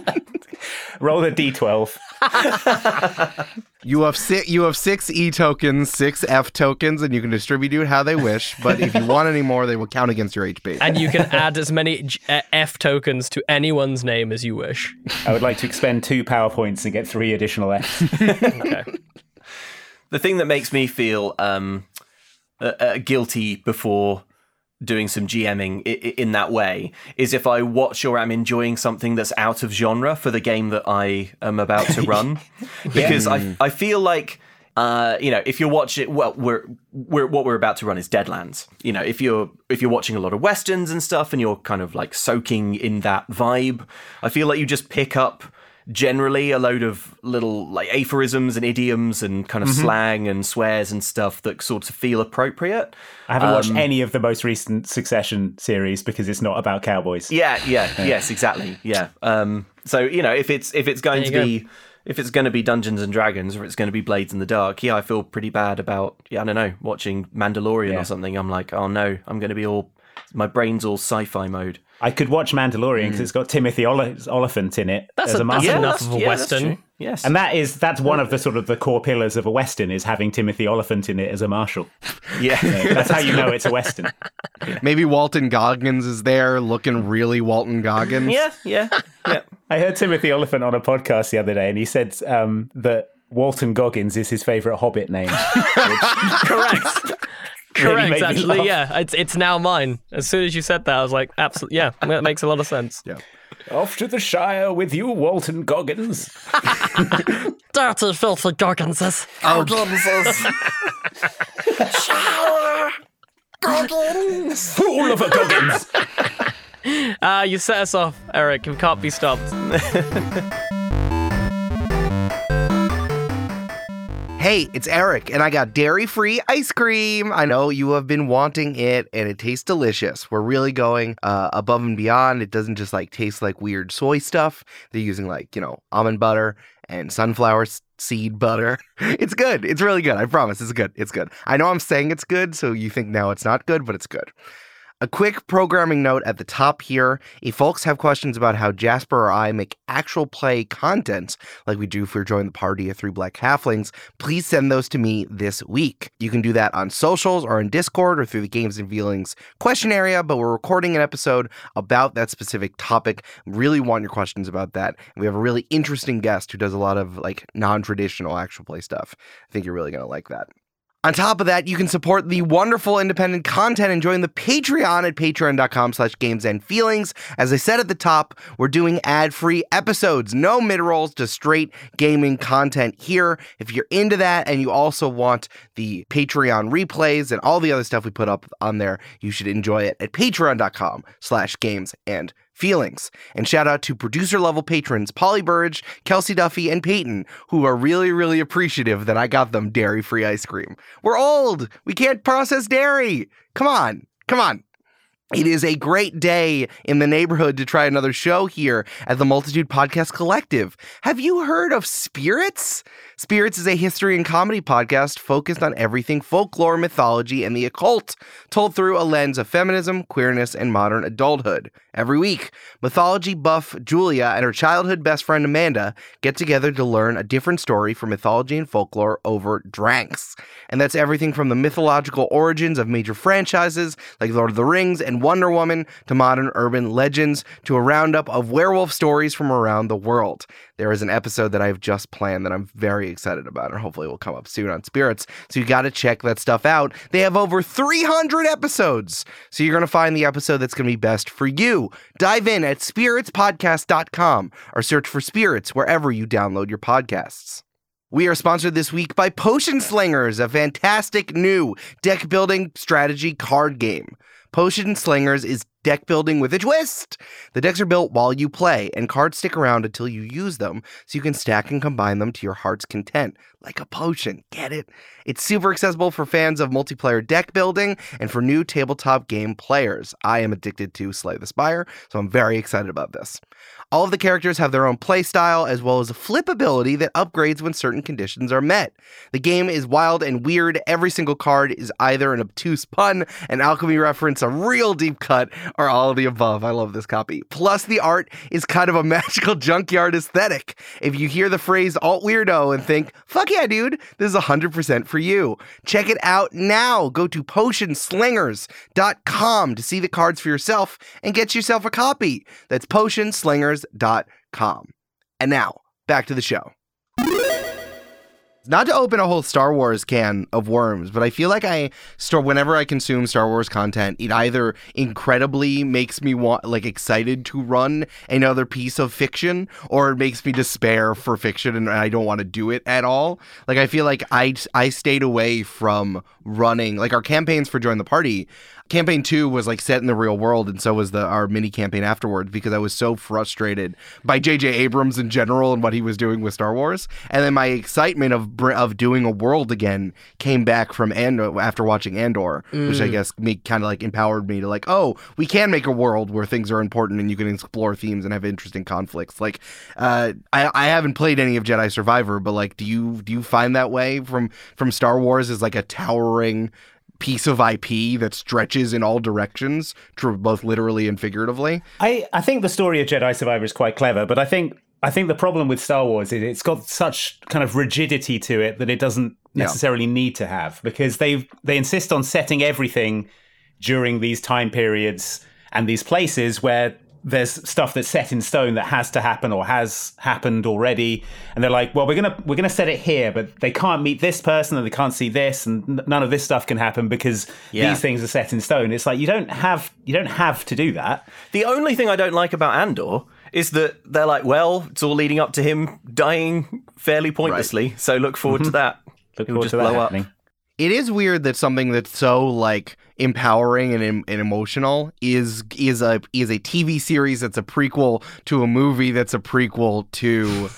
Roll a d12. *laughs* You have six. You have six E tokens, six F tokens, and you can distribute it how they wish. But if you want any more, they will count against your HP. And you can add as many G- uh, F tokens to anyone's name as you wish. I would like to expend two power points and get three additional Fs. *laughs* Okay. the thing that makes me feel um, uh, uh, guilty before doing some GMing in that way is if I watch or am enjoying something that's out of genre for the game that I am about to *laughs* run, because I I feel like. Uh, you know, if you're watching, well, we're, we're what we're about to run is Deadlands. You know, if you're if you're watching a lot of westerns and stuff, and you're kind of like soaking in that vibe, I feel like you just pick up generally a load of little like aphorisms and idioms and kind of slang and swears and stuff that sort of feel appropriate. I haven't watched Um, any of the most recent Succession series because it's not about cowboys. Yeah, yeah, *laughs* yes, exactly. Yeah. Um, so you know, if it's if it's going to There you be if it's going to be Dungeons and Dragons or it's going to be Blades in the Dark, yeah, I feel pretty bad about yeah, I don't know, watching Mandalorian Yeah. or something. I'm like, oh no, I'm going to be all my brain's all sci-fi mode. I could watch Mandalorian because it's got Timothy Olyphant in it That's as a- a, that's master. enough of a yeah, Western. Yes, And that is that's one of the sort of the core pillars of a western is having Timothy Olyphant in it as a marshal. *laughs* yeah. That's how you know it's a western. *laughs* Maybe Walton Goggins is there, looking really Walton Goggins. yeah, yeah, yeah. *laughs* I heard Timothy Olyphant on a podcast the other day, and he said um, that Walton Goggins is his favourite Hobbit name. Correct. *laughs* Really Correct. made Actually, yeah, it's it's now mine. As soon as you said that, I was like, absolutely, yeah, *laughs* that makes a lot of sense. Yeah. Off to the Shire with you, Walton Goggins. *laughs* Dirty, filthy Gorgonses. Fool of a Goggins. Ah, you set us off, Eric. You can't be stopped. Hey, it's Eric, and I got dairy free ice cream. I know you have been wanting it, and it tastes delicious. We're really going uh, above and beyond. It doesn't just like taste like weird soy stuff. They're using like, you know, almond butter and sunflower seed butter. *laughs* It's good. It's really good. I promise. It's good. It's good. I know I'm saying it's good, so you think now it's not good, but it's good. A quick programming note at the top here. If folks have questions about how Jasper or I make actual play content, like we do for Join the Party of Three Black Halflings, please send those to me this week. You can do that on socials or in Discord or through the Games and Feelings question area, but we're recording an episode about that specific topic. Really want your questions about that. We have a really interesting guest who does a lot of like non traditional actual play stuff. I think you're really going to like that. On top of that, you can support the wonderful independent content and join the Patreon at patreon.com slash games and feelings. As I said at the top, we're doing ad-free episodes, no mid-rolls, just straight gaming content here. If you're into that and you also want the Patreon replays and all the other stuff we put up on there, you should enjoy it at patreon.com slash games and feelings. And shout out to producer level patrons Polly Burge, Kelsey Duffy, and Peyton, who are really, really appreciative that I got them dairy free ice cream. We're old. We can't process dairy. Come on. Come on. It is a great day in the neighborhood to try another show here at the Multitude Podcast Collective. Have you heard of Spirits? Spirits is a history and comedy podcast focused on everything folklore, mythology, and the occult, told through a lens of feminism, queerness, and modern adulthood. Every week, mythology buff Julia and her childhood best friend Amanda get together to learn a different story from mythology and folklore over dranks. And that's everything from the mythological origins of major franchises like Lord of the Rings and Wonder Woman to modern urban legends to a roundup of werewolf stories from around the world. There is an episode that I've just planned that I'm very excited about, and hopefully will come up soon on Spirits. So you got to check that stuff out. They have over 300 episodes. So you're going to find the episode that's going to be best for you. Dive in at spiritspodcast.com or search for Spirits wherever you download your podcasts. We are sponsored this week by PotionSlingers, a fantastic new deck building strategy card game. PotionSlingers is deck building with a twist. The decks are built while you play, and cards stick around until you use them, so you can stack and combine them to your heart's content, like a potion. Get it? It's super accessible for fans of multiplayer deck building and for new tabletop game players. I am addicted to Slay the Spire, so I'm very excited about this. All of the characters have their own playstyle, as well as a flip ability that upgrades when certain conditions are met. The game is wild and weird. Every single card is either an obtuse pun, an alchemy reference, a real deep cut, or all of the above. I love this copy. Plus, the art is kind of a *laughs* magical junkyard aesthetic. If you hear the phrase alt weirdo and think, fuck yeah, dude, this is 100% for you. Check it out now. Go to potionslingers.com to see the cards for yourself and get yourself a copy. That's potionslingers.com. And now, back to the show. Not to open a whole Star Wars can of worms, but I feel like I store whenever I consume Star Wars content, it either incredibly makes me want like excited to run another piece of fiction, or it makes me despair for fiction and I don't want to do it at all. Like I feel like I I stayed away from running like our campaigns for Join the Party campaign two was like set in the real world, and so was the our mini campaign afterwards because I was so frustrated by J.J. Abrams in general and what he was doing with Star Wars, and then my excitement of of doing a world again came back from Andor after watching Andor, mm. which I guess me kind of like empowered me to like, oh, we can make a world where things are important and you can explore themes and have interesting conflicts. Like, uh, I I haven't played any of Jedi Survivor, but like, do you do you find that way from from Star Wars is like a towering piece of IP that stretches in all directions, both literally and figuratively. I, I think the story of Jedi Survivor is quite clever, but I think I think the problem with Star Wars is it's got such kind of rigidity to it that it doesn't necessarily yeah. need to have because they they insist on setting everything during these time periods and these places where there's stuff that's set in stone that has to happen or has happened already and they're like well we're gonna we're gonna set it here but they can't meet this person and they can't see this and none of this stuff can happen because yeah. these things are set in stone it's like you don't have you don't have to do that the only thing i don't like about andor is that they're like well it's all leading up to him dying fairly pointlessly right. so look forward mm-hmm. to that look forward to that happening. Up it is weird that something that's so like empowering and, and emotional is is a is a TV series that's a prequel to a movie that's a prequel to,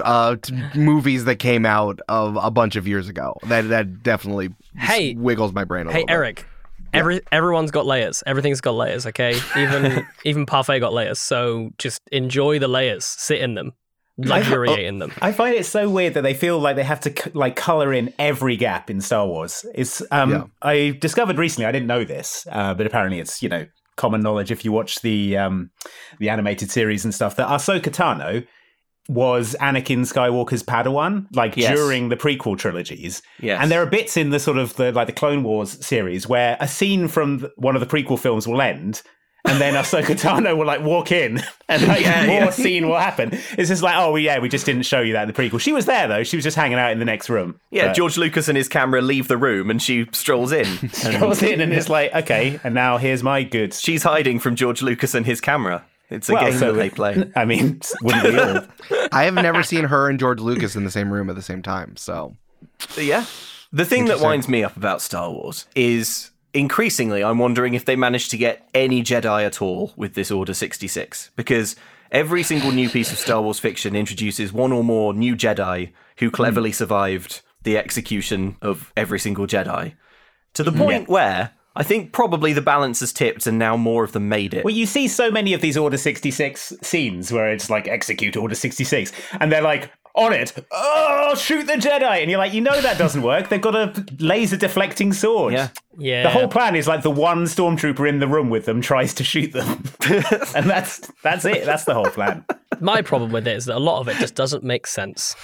*laughs* uh, to movies that came out of a bunch of years ago. That that definitely hey wiggles my brain. hey Eric, yeah. every everyone's got layers. Everything's got layers. Okay, *laughs* even even parfait got layers. So just enjoy the layers. Sit in them luxuriating them. I find it so weird that they feel like they have to like color in every gap in Star Wars. It's um, yeah. I discovered recently. I didn't know this, uh, but apparently it's you know common knowledge if you watch the um, the animated series and stuff that Ahsoka Tano was Anakin Skywalker's Padawan, like yes. during the prequel trilogies. Yes. And there are bits in the sort of the like the Clone Wars series where a scene from one of the prequel films will end, and then Ahsoka Tano will like walk in, *laughs* and like Yeah, more yeah. scene will happen. It's just like, oh yeah, we just didn't show you that in the prequel. She was there though. She was just hanging out in the next room. Yeah, But George Lucas and his camera leave the room, and she strolls in. *laughs* And goes in and it's like, okay, and now here's my goods. *laughs* she's hiding from George Lucas and his camera. It's a Well, game so- that they play. I mean, wouldn't we all? I have never seen her and George Lucas in the same room at the same time. So Yeah. The thing that winds me up about Star Wars is increasingly I'm wondering if they managed to get any Jedi at all with this Order 66 because every single new piece of Star Wars fiction introduces one or more new Jedi who cleverly hmm. survived the execution of every single Jedi. To the hmm. point where I think probably the balance has tipped and now more of them made it. Well, you see so many of these Order 66 scenes where it's like execute Order 66, and they're like, on it, oh, shoot the Jedi. And you're like, you know that doesn't work. They've got a laser deflecting sword. Yeah. Yeah. The whole plan is like the one stormtrooper in the room with them tries to shoot them. *laughs* and that's that's it. That's the whole plan. My problem with it is that a lot of it just doesn't make sense.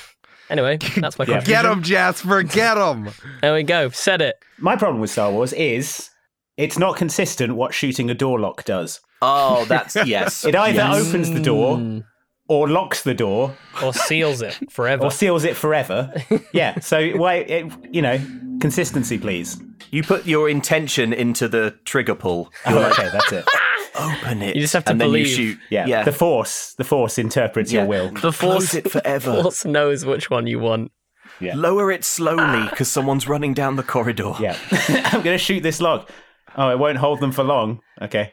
Anyway, that's my Yeah. question. get him, Jasper, get him. There we go. Said it. My problem with Star Wars is it's not consistent what shooting a door lock does. Oh, that's *laughs* yes. It either Yes. opens the door mm. Or locks the door Or seals it forever. or seals it forever. yeah. So why it, you know, consistency please. You put your intention into the trigger pull. Oh, okay, that's it. *laughs* Open it. You just have to and then believe. you shoot. Yeah. yeah. The force, the force interprets Yeah. your will. the Close force, it forever. force knows which one you want. yeah. Lower it slowly because someone's running down the corridor. Yeah. *laughs* I'm going to shoot this lock. Oh, it won't hold them for long. Okay.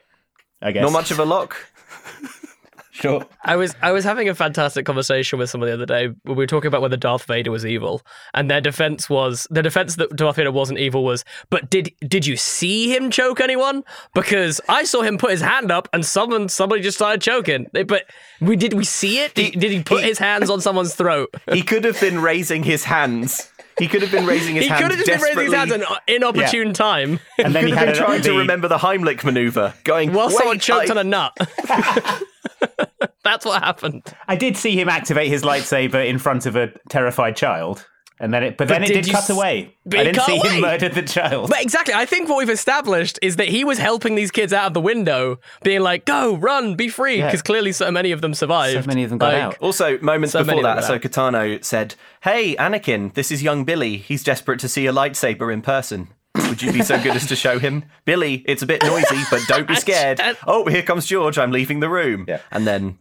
I guess. Not much of a lock. *laughs* Sure. I was I was having a fantastic conversation with someone the other day we were talking about whether Darth Vader was evil, and their defense was their defense that Darth Vader wasn't evil was, but did did you see him choke anyone? Because I saw him put his hand up and someone somebody just started choking. But we did we see it? Did, did he put his hands on someone's throat? He could have been raising his hands. He could have been raising his He hands. could have just been raising his hands at an inopportune time And then Could he have had *laughs* been trying to the- remember the Heimlich maneuver, going while Wait, someone choked I- on a nut. *laughs* That's what happened. I did see him activate his lightsaber in front of a terrified child. And then it, but then it did did cut s- away. But I didn't see away. him murder the child. But exactly, I think what we've established is that he was helping these kids out of the window, being like, "Go, run, be free," because clearly so many of them survived. So many of them got Like, out. Also, moments So before that, of them Ahsoka Tano said, "Hey, Anakin, this is young Billy. He's desperate to see a lightsaber in person. Would you be so good as to show him, Billy? It's a bit noisy, but don't be *laughs* scared. Oh, here comes George. I'm leaving the room." Yeah. And then,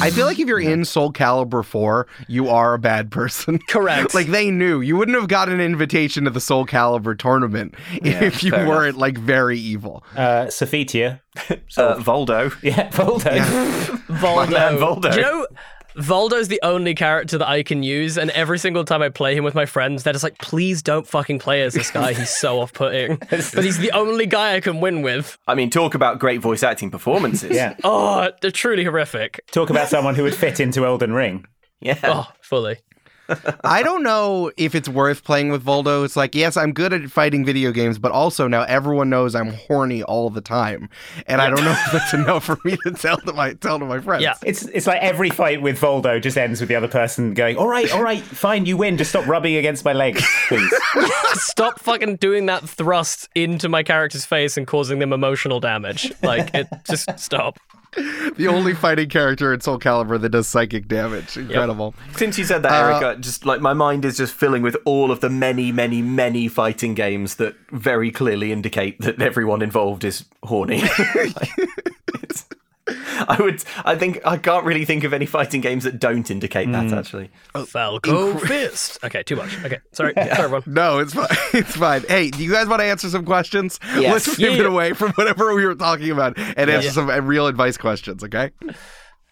I feel like if you're in Soul Calibur 4, you are a bad person. *laughs* Correct. like they knew. You wouldn't have got an invitation to the Soul Calibur tournament if you weren't like very evil. Uh, Sophitia. *laughs* uh, Voldo. Yeah, Voldo. *laughs* Voldo. man, Voldo. Do you know, Voldo's the only character that I can use, and every single time I play him with my friends, they're just like, please don't fucking play as this guy. He's so off putting. *laughs* but he's the only guy I can win with. I mean, talk about great voice acting performances. Yeah. Oh, they're truly horrific. Talk about someone who would fit into Elden Ring. yeah. Oh, fully. I don't know if it's worth playing with Voldo. It's like, yes, I'm good at fighting video games, but also now everyone knows I'm horny all the time. And I don't know *laughs* if that's enough for me to tell to my tell to my friends. Yeah. It's it's like every fight with Voldo just ends with the other person going, "All right, all right, fine, you win. Just stop rubbing against my legs, please." *laughs* Stop fucking doing that thrust into my character's face and causing them emotional damage. Like, it just stop. *laughs* The only fighting character in Soul Calibur that does psychic damage. Incredible. Since you said that, Uh, just like my mind is just filling with all of the many, many, many fighting games that very clearly indicate that everyone involved is horny. *laughs* It's- *laughs* I would. I think I can't really think of any fighting games that don't indicate that. Hmm. Actually, oh, Falco *laughs* Fist. Okay, too much. Okay, sorry. Sorry, everyone. No, it's fine. *laughs* It's fine. Hey, do you guys want to answer some questions? Yes. Let's pivot Yeah. away from whatever we were talking about and answer Yeah. some real advice questions, okay?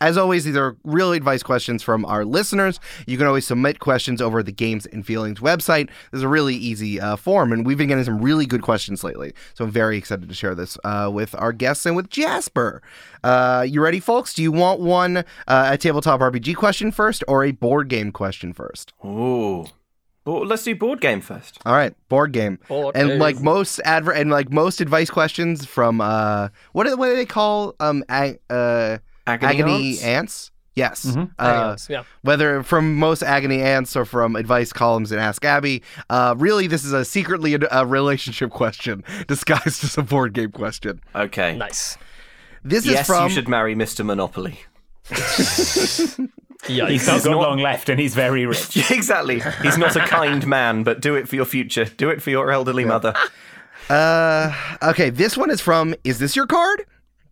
As always, these are real advice questions from our listeners. You can always submit questions over the Games and Feelings website. There's a really easy uh, form, and we've been getting some really good questions lately. So I'm very excited to share this uh, with our guests and with Jasper. Uh, you ready, folks? Do you want one uh, a tabletop RPG question first or a board game question first? ooh. Well, let's do board game first. All right, board game. Board and game. like most adver- and like most advice questions from uh what do, what do they call um ag- uh Agony agony aunts? aunts? Yes. Mm-hmm. Uh, yeah. whether from most agony aunts or from advice columns in Ask Abby, uh, really this is a secretly a, a relationship *laughs* question disguised as a board game question. Okay. Nice. This yes, is from you should marry Mr. Monopoly. *laughs* Yikes. He's not got not- long left, and he's very rich. *laughs* exactly. He's not a kind man, but do it for your future. Do it for your elderly mother. Uh, okay, this one is from Is This Your Card?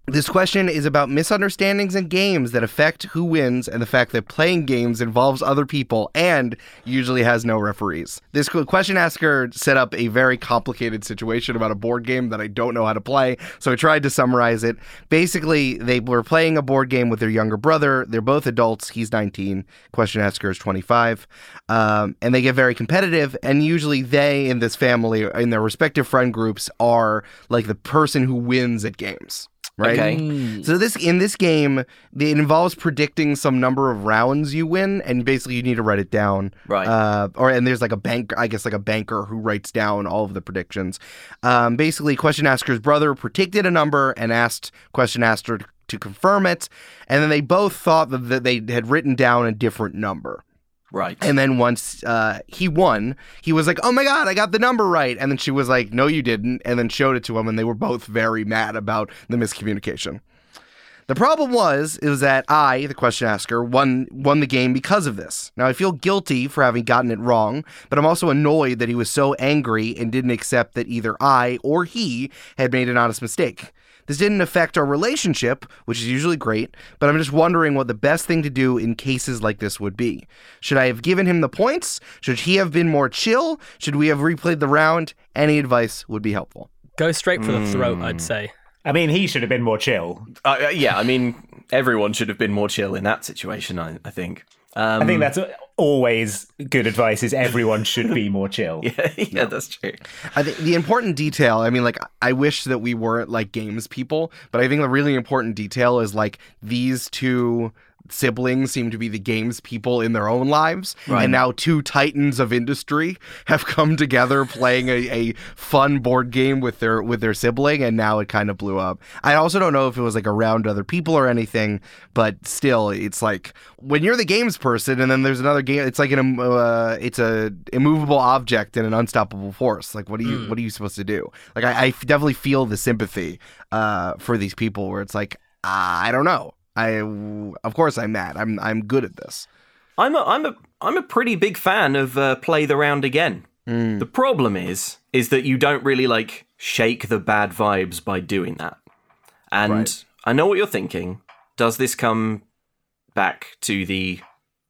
This question is about misunderstandings in games that affect who wins and the fact that playing games involves other people and usually has no referees. This question asker set up a very complicated situation about a board game that I don't know how to play, so I tried to summarize it. Basically, they were playing a board game with their younger brother. They're both adults. He's 19. Question asker is 25. Um, and they get very competitive, and usually they in this family, in their respective friend groups, are like the person who wins at games right? Okay. So this in this game, it involves predicting some number of rounds you win, and basically you need to write it down. Right. Uh, or and there's like a bank, I guess like a banker who writes down all of the predictions. Um, basically, question asker's brother predicted a number and asked question asker to, confirm it, and then they both thought that they had written down a different number. Right. And then once uh, he won, he was like, "Oh my god, I got the number right!" And then she was like, "No, you didn't." And then showed it to him, and they were both very mad about the miscommunication. The problem was, is that I, the question asker, won won the game because of this. Now I feel guilty for having gotten it wrong, but I'm also annoyed that he was so angry and didn't accept that either I or he had made an honest mistake. This didn't affect our relationship, which is usually great, but I'm just wondering what the best thing to do in cases like this would be. Should I have given him the points? Should he have been more chill? Should we have replayed the round? Any advice would be helpful. Go straight for the throat, I'd say. I mean, he should have been more chill. Uh, uh, yeah, I mean, everyone should have been more chill in that situation, I, I think. Um, I think that's always good advice. Is everyone should be more *laughs* chill. yeah, yeah, that's true. I think the important detail, I mean, like, I wish that we weren't like games people, but I think the really important detail is like these two siblings seem to be the games people in their own lives. And now two titans of industry *laughs* have come together playing a, a fun board game with their with their sibling and now it kind of blew up. I also don't know if it was like around other people or anything, but still it's like when you're the games person and then there's another game it's like an um, uh, it's a immovable object and an unstoppable force. Like what are you what are you supposed to do? Like I, I definitely feel the sympathy uh, for these people where it's like I don't know. I of course I'm mad. I'm I'm good at this. I'm a, I'm a, I'm a pretty big fan of uh, play the round again. The problem is, is that you don't really like shake the bad vibes by doing that. And Right. I know what you're thinking. Does this come back to the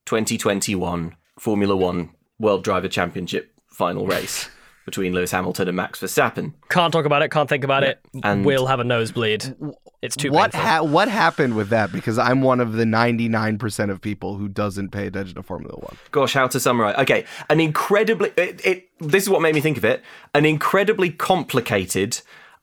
2021 Formula One World Driver Championship final race *laughs* between Lewis Hamilton and Max Verstappen? Can't talk about it, can't think about it. And- We'll have a nosebleed. It's too what ha- what happened with that? Because I'm one of the 99% of people who doesn't pay attention to Formula One. gosh, how to summarize? Okay, an incredibly it, it. This is what made me think of it. An incredibly complicated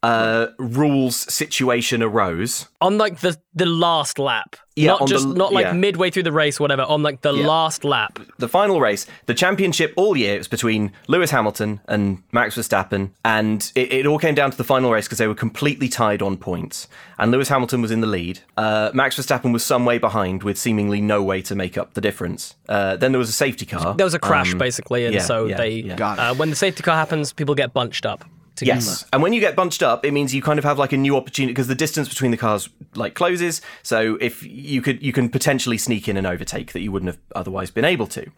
uh, rules situation arose. on like the the last lap. Yeah, not on the- just not like yeah. midway through the race, whatever. On like the last lap. The final race, the championship all year, it was between Lewis Hamilton and Max Verstappen, and it, it all came down to the final race because they were completely tied on points. And Lewis Hamilton was in the lead. Uh, Max Verstappen was some way behind, with seemingly no way to make up the difference. Uh, then there was a safety car. There was a crash Um, basically, and yeah, so yeah, they yeah. Uh, when the safety car happens, people get bunched up together. Yes, and when you get bunched up, it means you kind of have like a new opportunity because the distance between the cars like closes. So if you could, you can potentially sneak in and overtake that you wouldn't have otherwise been able to.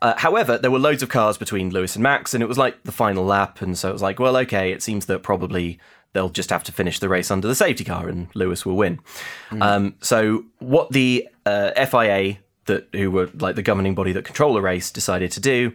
Uh, however, there were loads of cars between Lewis and Max, and it was like the final lap, and so it was like, well, okay, it seems that probably they'll just have to finish the race under the safety car, and Lewis will win. Um, so what the uh, FIA that who were like the governing body that control the race decided to do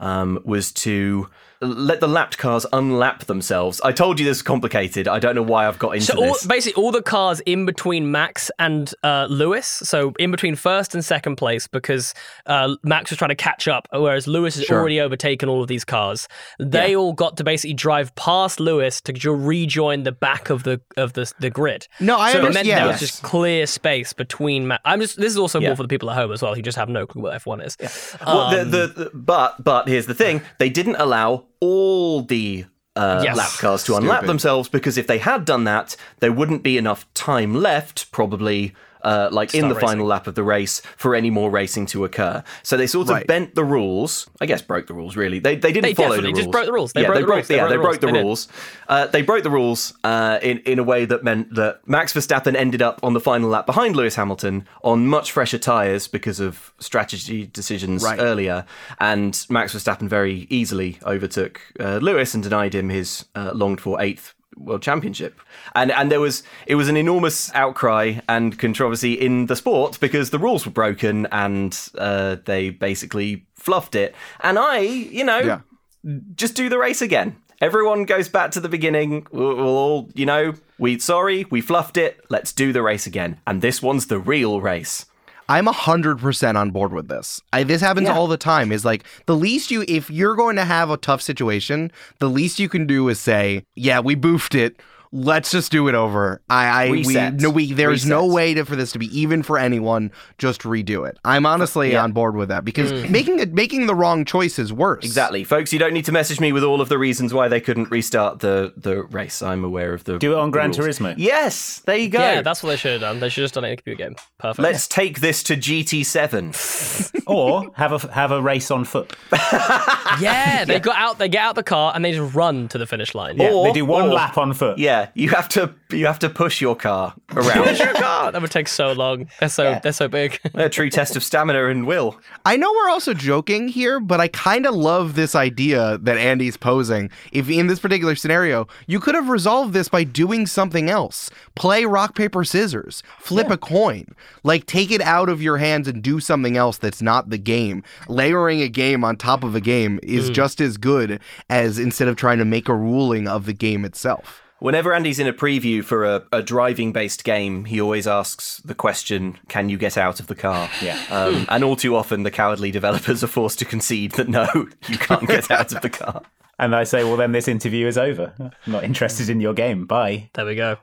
um, was to let the lapped cars unlap themselves. I told you this was complicated. I don't know why I've got into this. So all, this. basically, all the cars in between Max and uh, Lewis, so in between first and second place, because uh, Max was trying to catch up, whereas Lewis has already overtaken all of these cars. They all got to basically drive past Lewis to rejoin the back of the of the the grid. No, I so it understand- meant yeah. there was just clear space between. Ma- I'm just. This is also Yeah. more for the people at home as well who just have no clue what F1 is. Well, the, the, the, but but here's the thing: they didn't allow all the uh, Yes. lap cars to unlap themselves because if they had done that, there wouldn't be enough time left, probably uh, like in the racing. final lap of the race for any more racing to occur. So they sort of Right. bent the rules. I guess broke the rules. Really, they they didn't They follow the rules. just broke the rules. They yeah, broke they the broke. rules. They yeah, broke they the broke the rules. They. Uh, they broke the rules uh, in in a way that meant that Max Verstappen ended up on the final lap behind Lewis Hamilton on much fresher tyres because of strategy decisions Right. earlier, and Max Verstappen very easily overtook uh, Lewis and denied him his uh, longed for eighth world championship. And and there was it was an enormous outcry and controversy in the sport because the rules were broken and uh, they basically fluffed it. And I, you know, Yeah. just do the race again. Everyone goes back to the beginning. We'll, we'll all, you know, we sorry, we fluffed it. Let's do the race again. And this one's the real race. I'm hundred percent on board with this. I, this happens Yeah. all the time. Is like the least you, if you're going to have a tough situation, the least you can do is say, "Yeah, we boofed it. Let's just do it over." I, I Reset. we no, we there's no way to, for this to be even for anyone. Just redo it. I'm honestly Yeah. on board with that because mm. making it making the wrong choice is worse. Exactly, folks. You don't need to message me with all of the reasons why they couldn't restart the the race. I'm aware of the Do it on the Gran rules. Turismo. Yes, there you go. Yeah, that's what they should have done. They should have just done it in a computer game. Perfect. Let's take this to GT7. *laughs* or have a have a race on foot. *laughs* yeah, they got out. They get out the car and they just run to the finish line. Yeah, Or- they do one or- lap on foot. yeah, you have to you have to push your car around. God, that would take so long. They're so Yeah. they're so big. *laughs* a true test of stamina and will. I know we're also joking here, but I kind of love this idea that Andy's posing. If in this particular scenario, you could have resolved this by doing something else. Play rock, paper, scissors, flip a coin. Like take it out of your hands and do something else that's not the game. Layering a game on top of a game is mm. just as good as instead of trying to make a ruling of the game itself. Whenever Andy's in a preview for a, a driving based game, he always asks the question, Can you get out of the car? *laughs* Yeah. Um, and all too often, the cowardly developers are forced to concede that no, you can't get out of the car. *laughs* And I say, well, then this interview is over. I'm not interested in your game. Bye. There we go.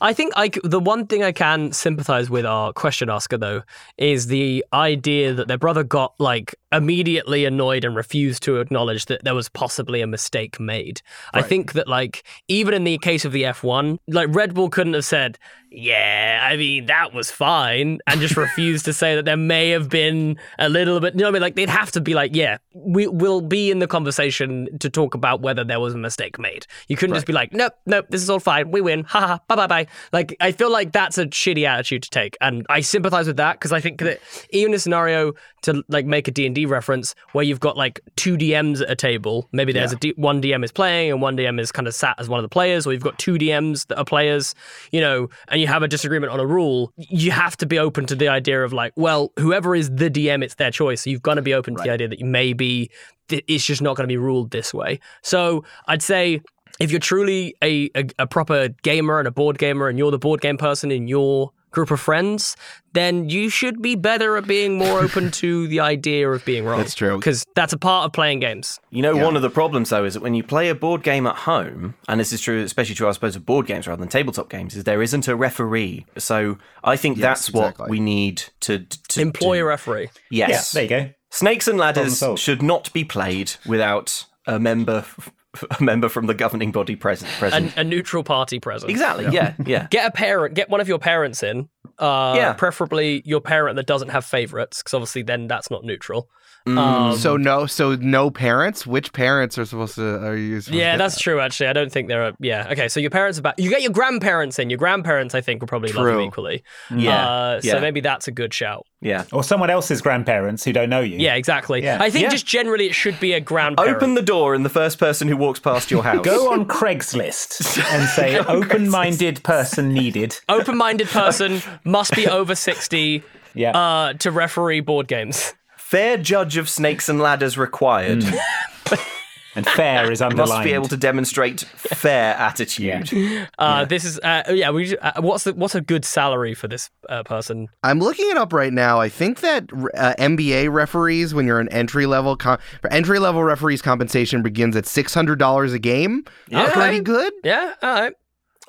I think I c the one thing I can sympathize with our question asker though is the idea that their brother got like immediately annoyed and refused to acknowledge that there was possibly a mistake made. I think that like even in the case of the F1, like Red Bull couldn't have said, "Yeah, I mean that was fine," and just *laughs* refused to say that there may have been a little bit. You know what I mean? Like they'd have to be like, "Yeah, we will be in the conversation to talk about whether there was a mistake made." You couldn't just be like, "Nope, nope, this is all fine. We win. Ha ha. Bye bye bye." Like I feel like that's a shitty attitude to take, and I sympathize with that because I think that even a scenario to like make a D reference where you've got like two DMs at a table, maybe there's a D- one DM is playing and one DM is kind of sat as one of the players, or you've got two DMs that are players, you know, and you have a disagreement on a rule. You have to be open to the idea of like, well, whoever is the DM, it's their choice. So you've got to be open to the idea that maybe it's just not going to be ruled this way. So I'd say if you're truly a, a, a proper gamer and a board gamer and you're the board game person in your group of friends, then you should be better at being more *laughs* open to the idea of being wrong. That's true. Because that's a part of playing games. You know, one of the problems though is that when you play a board game at home, and this is true, especially true, I suppose, of board games rather than tabletop games, is there isn't a referee. So I think that's what we need to, to Employ do. a referee. Yes, Yeah, there you go. Snakes and ladders should not be played without a member, *laughs* a member from the governing body present. present. A, a neutral party present. exactly. Yeah. Yeah. Get a parent, get one of your parents in. Uh, Yeah. Preferably your parent that doesn't have favorites, because obviously then that's not neutral. Mm. Um, So no, so no parents. Which parents are supposed to? Are you? supposed yeah, to- that's true. Actually, I don't think there are. Yeah, okay. So your parents are back. You get your grandparents in. Your grandparents, I think, will probably love True. you equally. Yeah, Uh, yeah. So maybe that's a good shout. Yeah. Or someone else's grandparents who don't know you. Yeah, exactly. Yeah. I think Yeah. just generally it should be a grandparent. Open the door and the first person who walks past your house. Go on Craigslist and say *laughs* open-minded person needed. Open-minded person must be over sixty Yeah. uh, to referee board games. Fair judge of snakes and ladders required. *laughs* and fair is underlined. Must be able to demonstrate fair attitude. Uh, This is uh, yeah. We uh, what's the, what's a good salary for this uh, person? I'm looking it up right now. I think that uh, NBA referees, when you're an entry level, com- for entry level referees, compensation begins at six hundred dollars a game. Yeah. pretty good. Yeah, all right.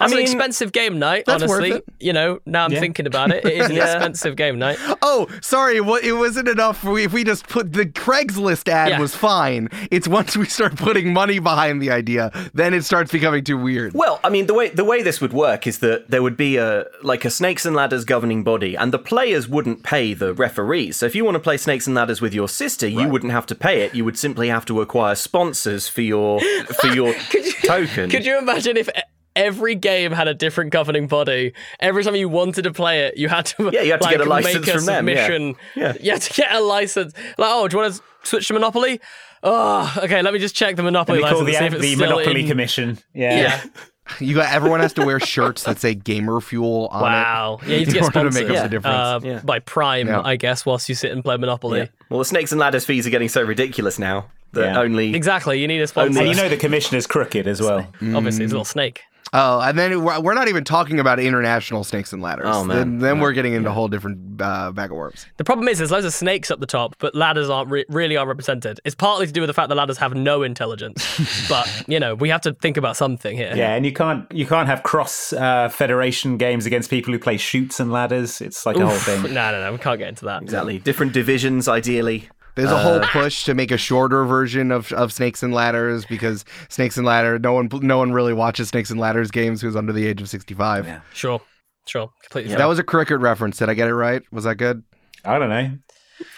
That's mean, an expensive game night, That's worth honestly. it. You know, now I'm Yeah. thinking about it. It is an *laughs* Yeah. expensive game night. Oh, sorry. What it wasn't enough. We, if we just put the Craigslist ad Yeah. was fine. It's once we start putting money behind the idea, then it starts becoming too weird. Well, I mean, the way the way this would work is that there would be a like a snakes and ladders governing body, and the players wouldn't pay the referees. So if you want to play snakes and ladders with your sister, you wouldn't have to pay it. You would simply have to acquire sponsors for your for your *laughs* token. Could you imagine if every game had a different governing body? Every time you wanted to play it, you had to Yeah, you had to get a license make a from them, yeah. Yeah. You had to get a license. Like, oh, do you want to switch to Monopoly? Oh, okay. Let me just check the Monopoly We call license. the, see if it's the Monopoly in- Commission. Yeah. Yeah. *laughs* You got everyone has to wear shirts that say Gamer Fuel on it. Wow. Yeah, you have to get *laughs* order to sponsored make up Yeah. the difference. uh, Yeah. by Prime, Yeah. I guess, whilst you sit and play Monopoly. Yeah. Well, the snakes and ladders fees are getting so ridiculous now that Yeah. only Exactly. You need a sponsor. And you know the commissioner's crooked as well. Obviously, it's a little snake. Oh, and then we're, we're not even talking about international snakes and ladders. Oh, man. Then, then we're getting into a whole different uh, bag of worms. The problem is, there's loads of snakes up the top, but ladders aren't re- really aren't represented. It's partly to do with the fact that ladders have no intelligence. *laughs* but you know, we have to think about something here. Yeah, and you can't you can't have cross uh, federation games against people who play shoots and ladders. It's like a whole thing. No, no, no. We can't get into that. exactly different divisions. Ideally, There's a whole uh, push to make a shorter version of, of Snakes and Ladders because Snakes and Ladder, no one no one really watches Snakes and Ladders games who's under the age of 65. Yeah. Sure, sure, completely. That was a cricket reference. Did I get it right? Was that good? I don't know.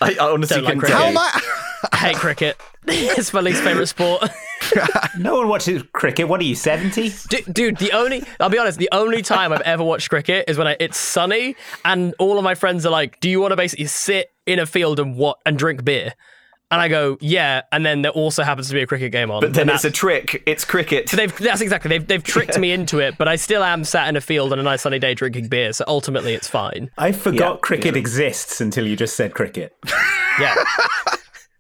I, I honestly Don't like couldn't cricket. tell How am I? *laughs* I hate cricket. *laughs* it's my least favorite sport. *laughs* No one watches cricket. What are you, 70? Dude, dude, the only I'll be honest, the only time I've ever watched cricket is when I, it's sunny and all of my friends are like, "Do you want to basically sit in a field and what and drink beer?" And I go, "Yeah," and then there also happens to be a cricket game on. But then it's a trick. It's cricket. So They've, that's exactly. They've, they've tricked me into it, but I still am sat in a field on a nice sunny day drinking beer. So ultimately, it's fine. I forgot Yeah, cricket exists until you just said cricket. Yeah. *laughs*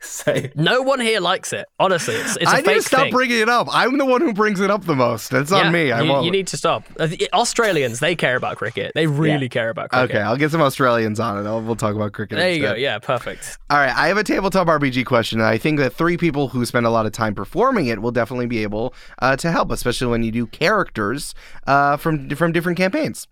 *laughs* So No one here likes it. Honestly, it's, it's a I need to stop thing. bringing it up. I'm the one who brings it up the most. It's on me. I you, won't. you need to stop. Uh, Australians, they care about cricket. They really Yeah. care about cricket. okay, I'll get some Australians on it. I'll, we'll talk about cricket. There you go. Yeah, perfect. All right, I have a tabletop RPG question, and I think that three people who spend a lot of time performing it will definitely be able uh, to help, especially when you do characters uh, from from different campaigns.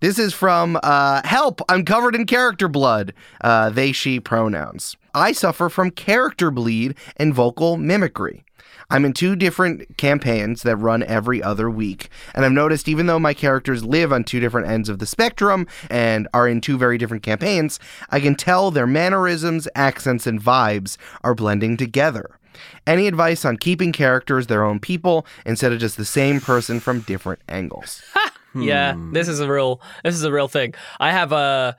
This is from uh, Help, I'm covered in character blood. Uh, they, she pronouns. I suffer from character bleed and vocal mimicry. I'm in two different campaigns that run every other week, and I've noticed even though my characters live on two different ends of the spectrum and are in two very different campaigns, I can tell their mannerisms, accents, and vibes are blending together. Any advice on keeping characters their own people instead of just the same person from different angles? *laughs* Yeah, hmm. this is a real this is a real thing. I have a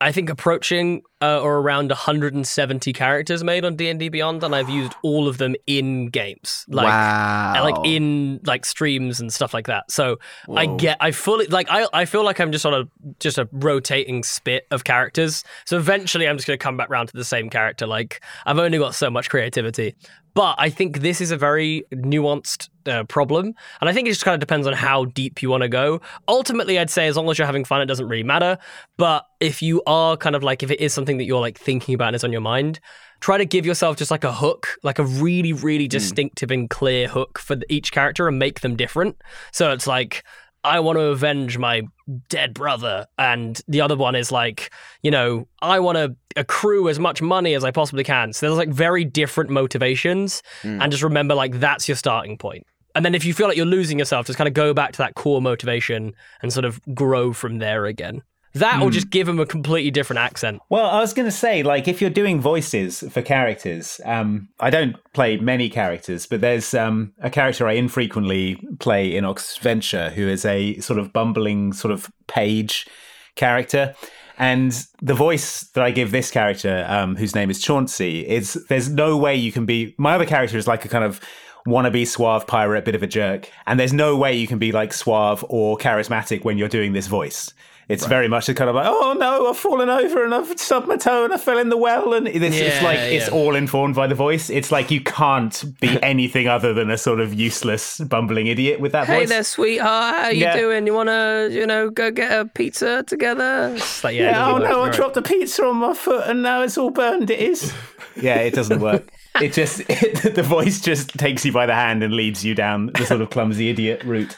I think approaching uh, or around 170 characters made on D&D Beyond and I've used all of them in games. Like wow. like in like streams and stuff like that. So I get I fully like I I feel like I'm just on a just a rotating spit of characters. So eventually I'm just going to come back round to the same character like I've only got so much creativity. But I think this is a very nuanced uh, problem. And I think it just kind of depends on how deep you want to go. Ultimately, I'd say as long as you're having fun, it doesn't really matter. But if you are kind of like, if it is something that you're like thinking about and is on your mind, try to give yourself just like a hook, like a really, really distinctive and clear hook for each character and make them different. So it's like, I want to avenge my dead brother. And the other one is like, you know, I want to accrue as much money as I possibly can. So there's like very different motivations. Hmm. And just remember, like, that's your starting point. And then if you feel like you're losing yourself, just kind of go back to that core motivation and sort of grow from there again. That or just give them a completely different accent. Well, I was going to say, like, if you're doing voices for characters, um, I don't play many characters, but there's um, a character I infrequently play in Oxventure who is a sort of bumbling, sort of page character. And the voice that I give this character, um, whose name is Chauncey, is there's no way you can be. My other character is like a kind of wannabe suave pirate, bit of a jerk, and there's no way you can be like suave or charismatic when you're doing this voice. It's very much a kind of like, oh no, I've fallen over and I've stubbed my toe and I fell in the well, and it's, it's Yeah, like it's all informed by the voice. It's like you can't be *laughs* anything other than a sort of useless, bumbling idiot with that Hey voice. Hey there, sweetheart. How you Yeah. doing? You want to, you know, go get a pizza together? It's like, yeah, Yeah, oh no, I Right. dropped a pizza on my foot and now it's all burned. It is. *laughs* yeah, it doesn't work. It just *laughs* the voice just takes you by the hand and leads you down the sort of clumsy idiot route.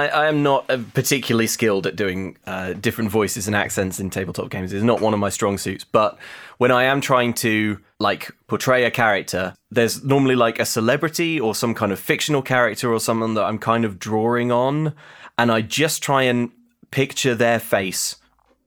I, I am not uh, particularly skilled at doing uh, different voices and accents in tabletop games. It's not one of my strong suits. But when I am trying to like portray a character, there's normally like a celebrity or some kind of fictional character or someone that I'm kind of drawing on, and I just try and picture their face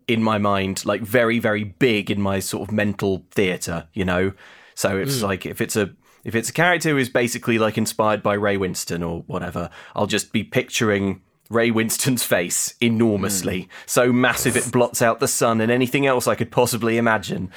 in my mind, like very, very big in my sort of mental theater, you know? So it's mm. like if it's a if it's a character who is basically like inspired by Ray Winstone or whatever, I'll just be picturing Ray Winstone's face enormously, mm. so massive it blots out the sun and anything else I could possibly imagine.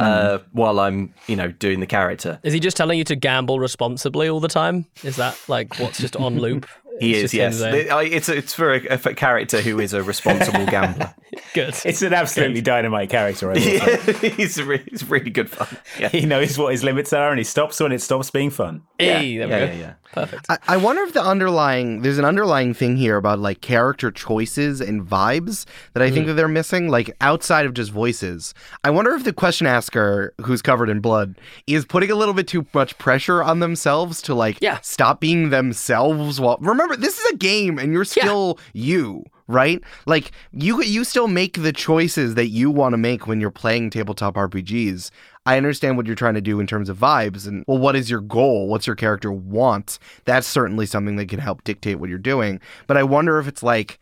Mm. Uh, while I'm, you know, doing the character. Is he just telling you to gamble responsibly all the time? Is that like what's just on loop? *laughs* He is, yes. It's it's for a, a, character who is a responsible *laughs* gambler. good. It's an absolutely good. dynamite character. Yeah, *laughs* he's, re- he's really good fun. Yeah. He knows what his limits are, and he stops when it stops being fun. Yeah, yeah, yeah, yeah, Perfect. I, I wonder if the underlying there's an underlying thing here about like character choices and vibes that I mm. think that they're missing, like outside of just voices. I wonder if the question asker, who's covered in blood, is putting a little bit too much pressure on themselves to like yeah. stop being themselves. While remember, this is a game, and you're still yeah. you right? Like you you still make the choices that you want to make when you're playing tabletop RPGs. I understand what you're trying to do in terms of vibes and well what is your goal? What's your character want? That's certainly something that can help dictate what you're doing. But I wonder if it's like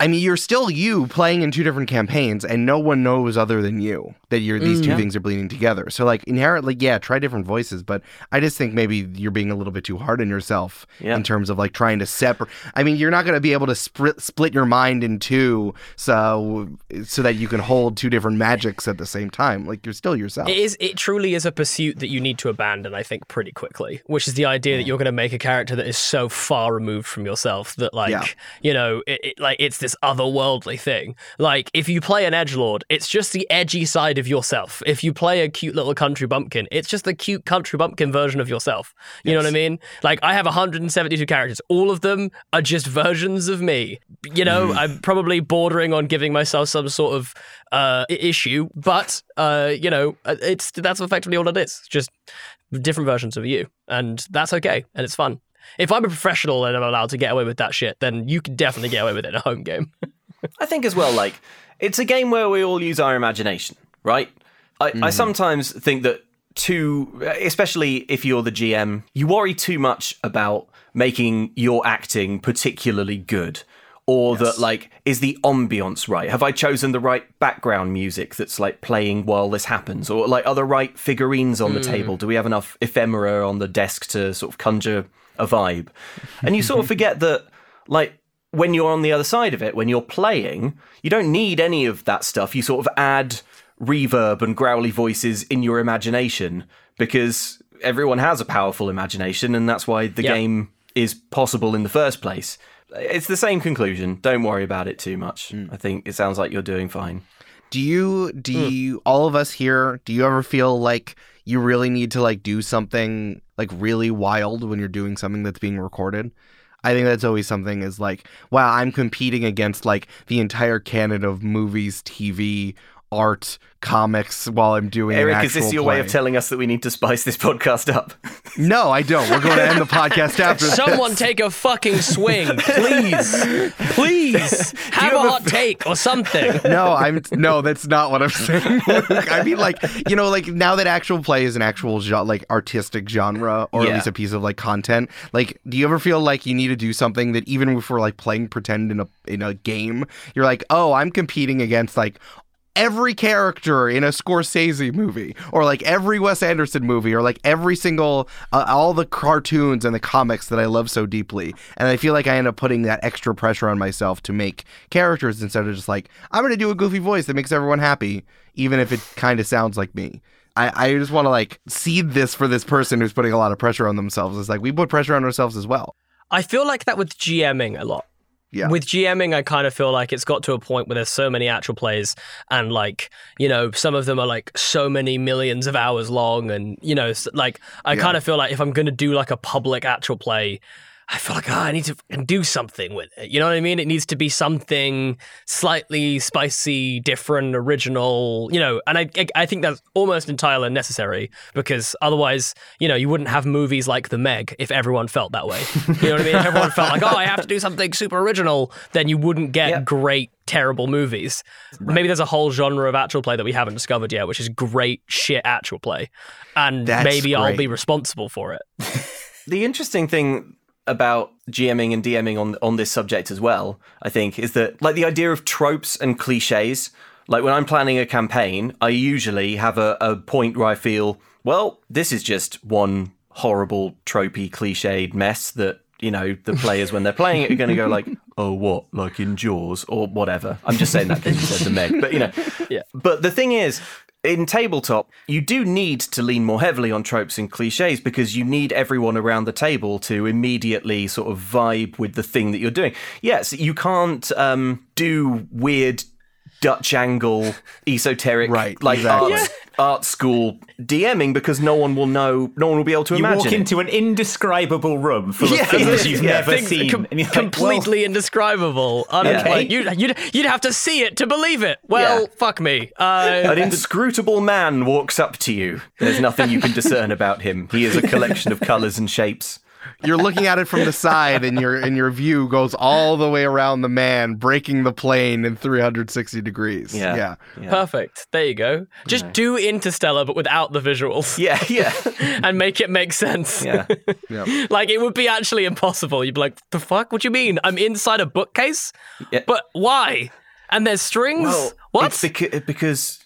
I mean, you're still you playing in two different campaigns, and no one knows other than you that you're these mm, two yeah. things are bleeding together. So, like inherently, yeah, try different voices, but I just think maybe you're being a little bit too hard on yourself yeah. in terms of like trying to separate. I mean, you're not going to be able to split split your mind in two, so so that you can hold two different magics at the same time. Like you're still yourself. It is. It truly is a pursuit that you need to abandon. I think pretty quickly, which is the idea that you're going to make a character that is so far removed from yourself that, like, yeah. you know, it, it like it's this otherworldly thing. Like if you play an edge lord, it's just the edgy side of yourself. If you play a cute little country bumpkin, it's just the cute country bumpkin version of yourself. You yes. know what I mean? Like I have 172 characters. All of them are just versions of me. You know, mm. I'm probably bordering on giving myself some sort of uh, issue, but uh, you know, uh, it's that's effectively all it is. Just different versions of you, and that's okay, and it's fun. If I'm a professional and I'm allowed to get away with that shit, then you can definitely get away with it in a home game. *laughs* I think as well, like it's a game where we all use our imagination, right? I, mm. I sometimes think that too, especially if you're the GM, you worry too much about making your acting particularly good or yes. that like is the ambiance right have i chosen the right background music that's like playing while this happens or like are the right figurines on mm. the table do we have enough ephemera on the desk to sort of conjure a vibe. And you sort of *laughs* forget that, like, when you're on the other side of it, when you're playing, you don't need any of that stuff. You sort of add reverb and growly voices in your imagination because everyone has a powerful imagination, and that's why the game is possible in the first place. It's the same conclusion. Don't worry about it too much. Mm. I think it sounds like you're doing fine. Do you do mm. you all of us here, do you ever feel like you really need to like do something like really wild when you're doing something that's being recorded. I think that's always something is like, wow, I'm competing against like the entire canon of movies, TV, art, comics while I'm doing. Eric, is this your play. way of telling us that we need to spice this podcast up? *laughs* no, I don't. We're going to end the podcast *laughs* after. Someone this. take a fucking swing, *laughs* please, please have a hot take or something. No, I'm no. That's not what I'm saying. I mean, like you know, like now that actual play is an actual like artistic genre or yeah. at least a piece of like content. Like, do you ever feel like you need to do something that even if we're like playing pretend in a in a game, you're like, oh, I'm competing against like every character in a Scorsese movie or like every Wes Anderson movie or like every single uh, all the cartoons and the comics that I love so deeply. And I feel like I end up putting that extra pressure on myself to make characters instead of just like I'm going to do a goofy voice that makes everyone happy even if it kind of sounds like me. I, I just want to like seed this for this person who's putting a lot of pressure on themselves. It's like we put pressure on ourselves as well. I feel like that with GMing a lot. Yeah. With GMing, I kind of feel like it's got to a point where there's so many actual plays, and like you know, some of them are like so many millions of hours long, and you know, like I yeah. kind of feel like if I'm going to do like a public actual play, I feel like oh, I need to do something with it. You know what I mean? It needs to be something slightly spicy, different, original. You know, and I I think that's almost entirely necessary because otherwise, you know, you wouldn't have movies like The Meg if everyone felt that way. You know what I mean? If everyone felt like, oh, I have to do something super original, then you wouldn't get Yeah. great terrible movies. Maybe there's a whole genre of actual play that we haven't discovered yet, which is great shit actual play, and That's maybe I'll be responsible for it. *laughs* The interesting thing about GMing and DMing on on this subject as well, I think, is that like the idea of tropes and cliches. Like when I'm planning a campaign, I usually have a, a point where I feel, well, this is just one horrible, tropey, cliched mess that you know the players when they're playing it are going to go like, *laughs* oh, what, like in Jaws or whatever. I'm just saying that because you said the Meg, but you know. *laughs* Yeah. But the thing is, in tabletop, you do need to lean more heavily on tropes and cliches because you need everyone around the table to immediately sort of vibe with the thing that you're doing. Yes, you can't um, do weird Dutch angle, esoteric, Right, like exactly. art, art school DMing because no one will know, no one will be able to You imagine. walk it. into an indescribable room full Yeah, of things yeah, you've yeah. never Things seen. com- and you're like, well, completely indescribable. Un- Yeah. like, you'd, you'd, you'd have to see it to believe it. Well, Yeah. fuck me. Uh, An inscrutable man walks up to you. There's nothing you can discern about him. He is a collection of colours and shapes. You're looking at it from the side, and your and your view goes all the way around the man, breaking the plane in 360 degrees. Yeah. yeah. Yeah. Perfect. There you go. Just do Interstellar, but without the visuals. Yeah, yeah, *laughs* And make it make sense. *laughs* yeah. like it would be actually impossible. You'd be like, "The fuck? What do you mean? I'm inside a bookcase? Yeah. But why? And there's strings? Well, what? It's beca- because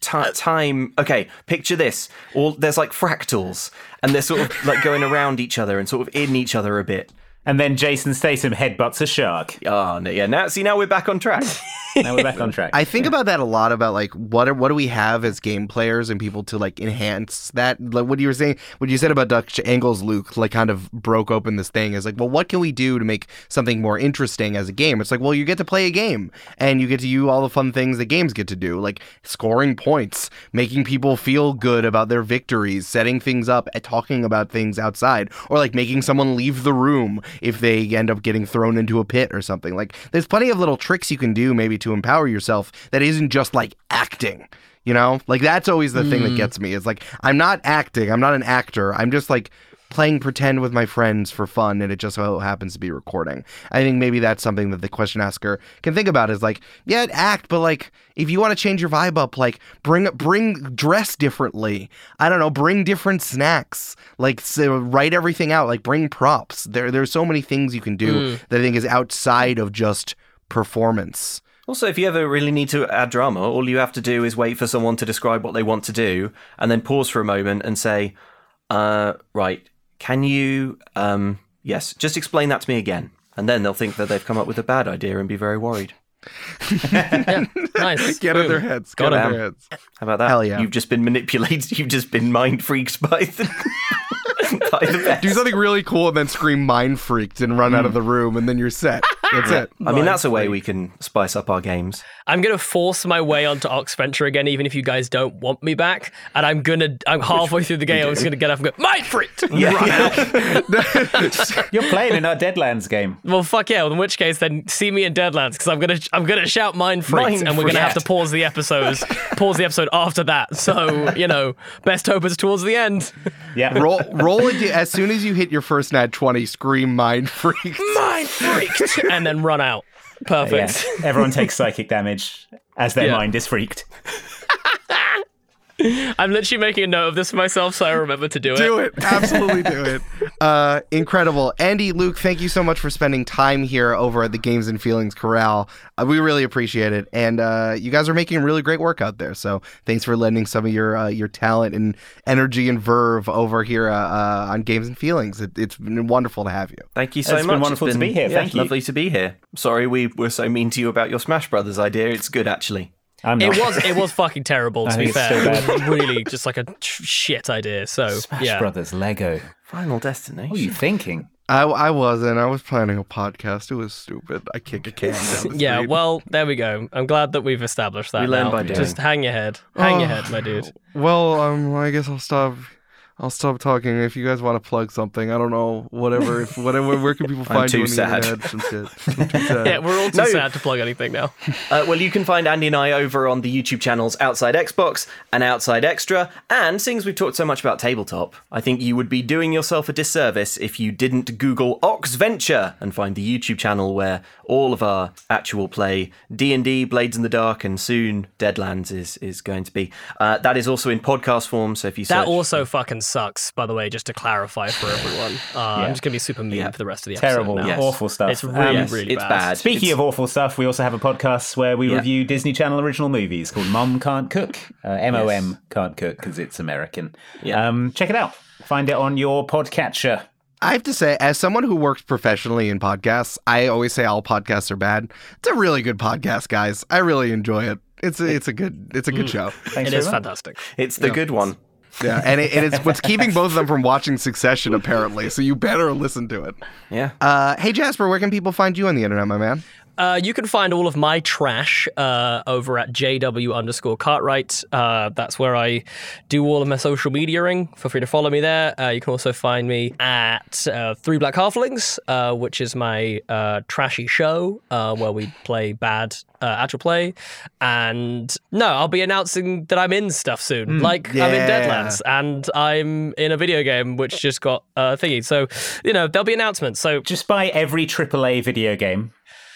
ti uh, time. Okay, picture this. All there's like fractals, and they're sort of like going around each other and sort of in each other a bit. And then Jason Statham headbutts a shark. Oh, no, yeah. Now, see, now we're back on track. *laughs* Now we're back on track. I think about that a lot about like what are, what do we have as game players and people to like enhance that like what you were saying what you said about Dutch Angles Luke like kind of broke open this thing is like well what can we do to make something more interesting as a game it's like well you get to play a game and you get to do all the fun things that games get to do like scoring points making people feel good about their victories setting things up and talking about things outside or like making someone leave the room if they end up getting thrown into a pit or something. Like there's plenty of little tricks you can do maybe to empower yourself that isn't just like acting you know? Like that's always the thing that mm. gets me is like i'm not acting. I'm not an actor. I'm just like playing pretend with my friends for fun and it just so happens to be recording. I think maybe that's something that the question asker can think about is like yeah act but like if you want to change your vibe up like bring bring dress differently. I don't know bring different snacks. Like so write everything out like bring props. There there's so many things you can do that i think is outside of just performance. Also, if you ever really need to add drama, all you have to do is wait for someone to describe what they want to do, and then pause for a moment and say, uh, "Right, can you, um, yes, just explain that to me again." And then they'll think that they've come up with a bad idea and be very worried. *laughs* yeah. Nice. *laughs* get in Boom. their heads Got get in him. their heads How about that? Hell yeah. You've just been manipulated. You've just been mind freaked by the *laughs* by the best. do something really cool and then scream mind freaked and run out of the room and then you're set that's it I mean, that's a way we can spice up our games. I'm gonna force my way onto Oxventure again, even if you guys don't want me back. And I'm gonna, I'm halfway through the game. I'm just gonna get up and go, mind freaked. *laughs* Yeah, *laughs* You're playing in our Deadlands game. Well, fuck yeah. Well, in which case, then see me in Deadlands because I'm gonna, I'm gonna shout mind freaked, Mind and we're gonna have to pause the episodes, *laughs* pause the episode after that. So you know, best hope is towards the end. Yeah. roll roll it as soon as you hit your first nat 20 scream mind freaked mind freaked, and then run out. Yeah. Perfect. Everyone takes psychic damage as their Yeah. mind is freaked. *laughs* I'm literally making a note of this for myself, so I remember to do it. do it absolutely do it uh incredible andy luke thank you so much for spending time here over at the games and feelings corral uh, we really appreciate it and uh you guys are making really great work out there so thanks for lending some of your uh, your talent and energy and verve over here uh, uh, on games and feelings it, it's been wonderful to have you Thank you so It's much. been wonderful to be here. yeah, Thank you. Lovely to be here. Sorry we were so mean to you about your Smash Brothers idea. It's good actually. I'm not. It was it was *laughs* fucking terrible to I be fair. It was really just like a shit idea. So Smash yeah. Brothers Lego. Final destination. What are you thinking? I, I wasn't. I was planning a podcast. It was stupid. I kick a can down the *laughs* Yeah, well, there we go. I'm glad that we've established that. We learn now. by doing. Just hang your head. Hang your Oh. head, my dude. Well, um, I guess I'll stop. I'll stop talking if you guys want to plug something. I don't know, whatever. If whatever, where can people *laughs* find too you on sad. Some shit. I'm too *laughs* sad. Yeah, we're all too No. sad to plug anything now. *laughs* Uh, well, you can find Andy and I over on the YouTube channels Outside Xbox and Outside Extra. And seeing as we've talked so much about tabletop, I think you would be doing yourself a disservice if you didn't Google Oxventure and find the YouTube channel where all of our actual play D&D, Blades in the Dark, and soon Deadlands is is going to be. Uh, that is also in podcast form. So if you That search, also fucking sucks, by the way, just to clarify for *laughs* everyone. Uh, I'm just going to be super mean Yeah. for the rest of the Terrible, episode now. Yes. awful stuff. It's really, Um, really it's bad. bad. Speaking It's- of awful stuff, we also have a podcast where we Yeah. review Disney Channel original movies called Mom Can't Cook. Uh, M-O-M Can't Cook because it's American. Yeah. Um, check it out. Find it on your podcatcher. I have to say, as someone who works professionally in podcasts, I always say all podcasts are bad. It's a really good podcast, guys. I really enjoy it. It's a, it's a good it's a good show. Thanks It very is much. fantastic. it's the good one. Yeah, and it, it is what's keeping both of them from watching Succession apparently. So you better listen to it. Yeah. Uh, hey Jasper, where can people find you on the internet, my man? Uh, you can find all of my trash uh, over at JW underscore Cartwright. Uh, that's where I do all of my social mediaing. Feel free to follow me there. Uh, you can also find me at uh, Three Black Halflings, uh, which is my uh, trashy show uh, where we play bad uh, actual play. And no, I'll be announcing that I'm in stuff soon. like I'm in. Deadlands and I'm in a video game which just got uh, thingy. So, you know, there'll be announcements. So Just buy every AAA video game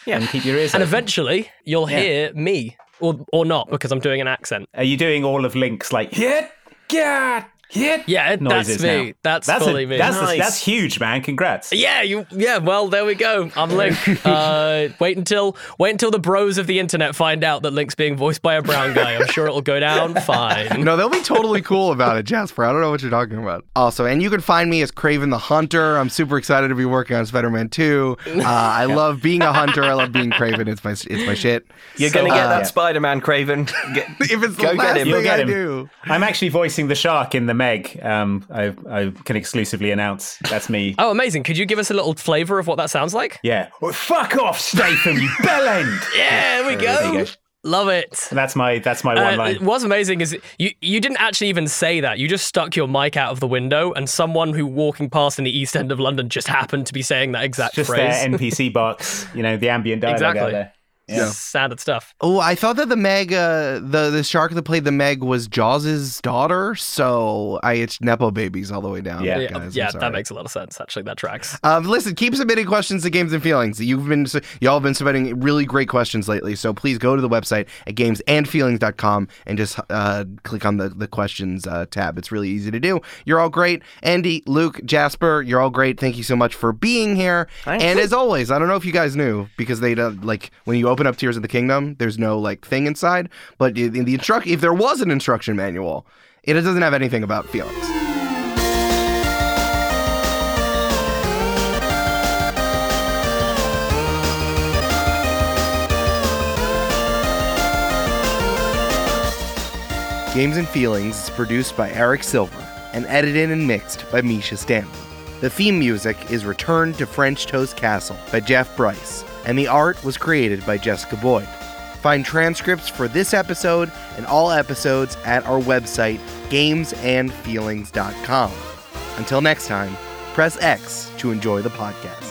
and keep your ears And open. eventually, you'll hear me, or or not, because I'm doing an accent. Are you doing all of Link's like yeah, get, hit Yeah, it- noises that's me. now? That's, that's fully a, me. That's, Nice. that's huge, man. Congrats. yeah, you. Yeah, well, there we go. I'm Link. *laughs* uh, wait until wait until the bros of the internet find out that Link's being voiced by a brown guy. I'm sure it'll go down *laughs* fine. No, they'll be totally cool about it, Jasper. I don't know what you're talking about. Also, and you can find me as Kraven the Hunter. I'm super excited to be working on Spider-Man 2. Uh, I love being a hunter. I love being *laughs* Kraven. It's my it's my shit. You're going to get uh, that yeah. Spider-Man, Kraven. Get, If it's the Go get last him. You'll thing get I him. do. I'm actually voicing the shark in the Meg. Um, I, I can exclusively announce that's me. *laughs* Oh, amazing! Could you give us a little flavor of what that sounds like? Yeah. Well, fuck off, Statham, you *laughs* bellend. Yeah, there we There go. you go. Love it. That's my that's my one Uh, line. what's amazing is you you didn't actually even say that. You just stuck your mic out of the window, and someone who walking past in the East End of London just happened to be saying that exact Just phrase. their NPC box, *laughs* you know, the ambient dialogue Exactly. Out. Yeah. Standard stuff. Oh, I thought that the Meg, uh, the the shark that played the Meg was Jaws's daughter. So I it's nepo babies all the way down. Yeah. Yeah, guys, I'm yeah, that makes a lot of sense. Actually, that tracks. Um, listen, keep submitting questions to Games and Feelings. You've been y'all have been submitting really great questions lately. So please go to the website at gamesandfeelings.com and just uh, click on the the questions uh, tab. It's really easy to do. You're all great, Andy, Luke, Jasper. You're all great. Thank you so much for being here. Thanks. And as always, I don't know if you guys knew because they uh, like when you open up Tears of the Kingdom, there's no like thing inside. But in the instruct, if there was an instruction manual, it doesn't have anything about feelings. Games and Feelings is produced by Eric Silver and edited and mixed by Mischa Stanton. The theme music is Return to French Toast Castle by Jeff Brice, and the art was created by Jessica Boyd. Find transcripts for this episode and all episodes at our website, gamesandfeelings.com. Until next time, press X to enjoy the podcast.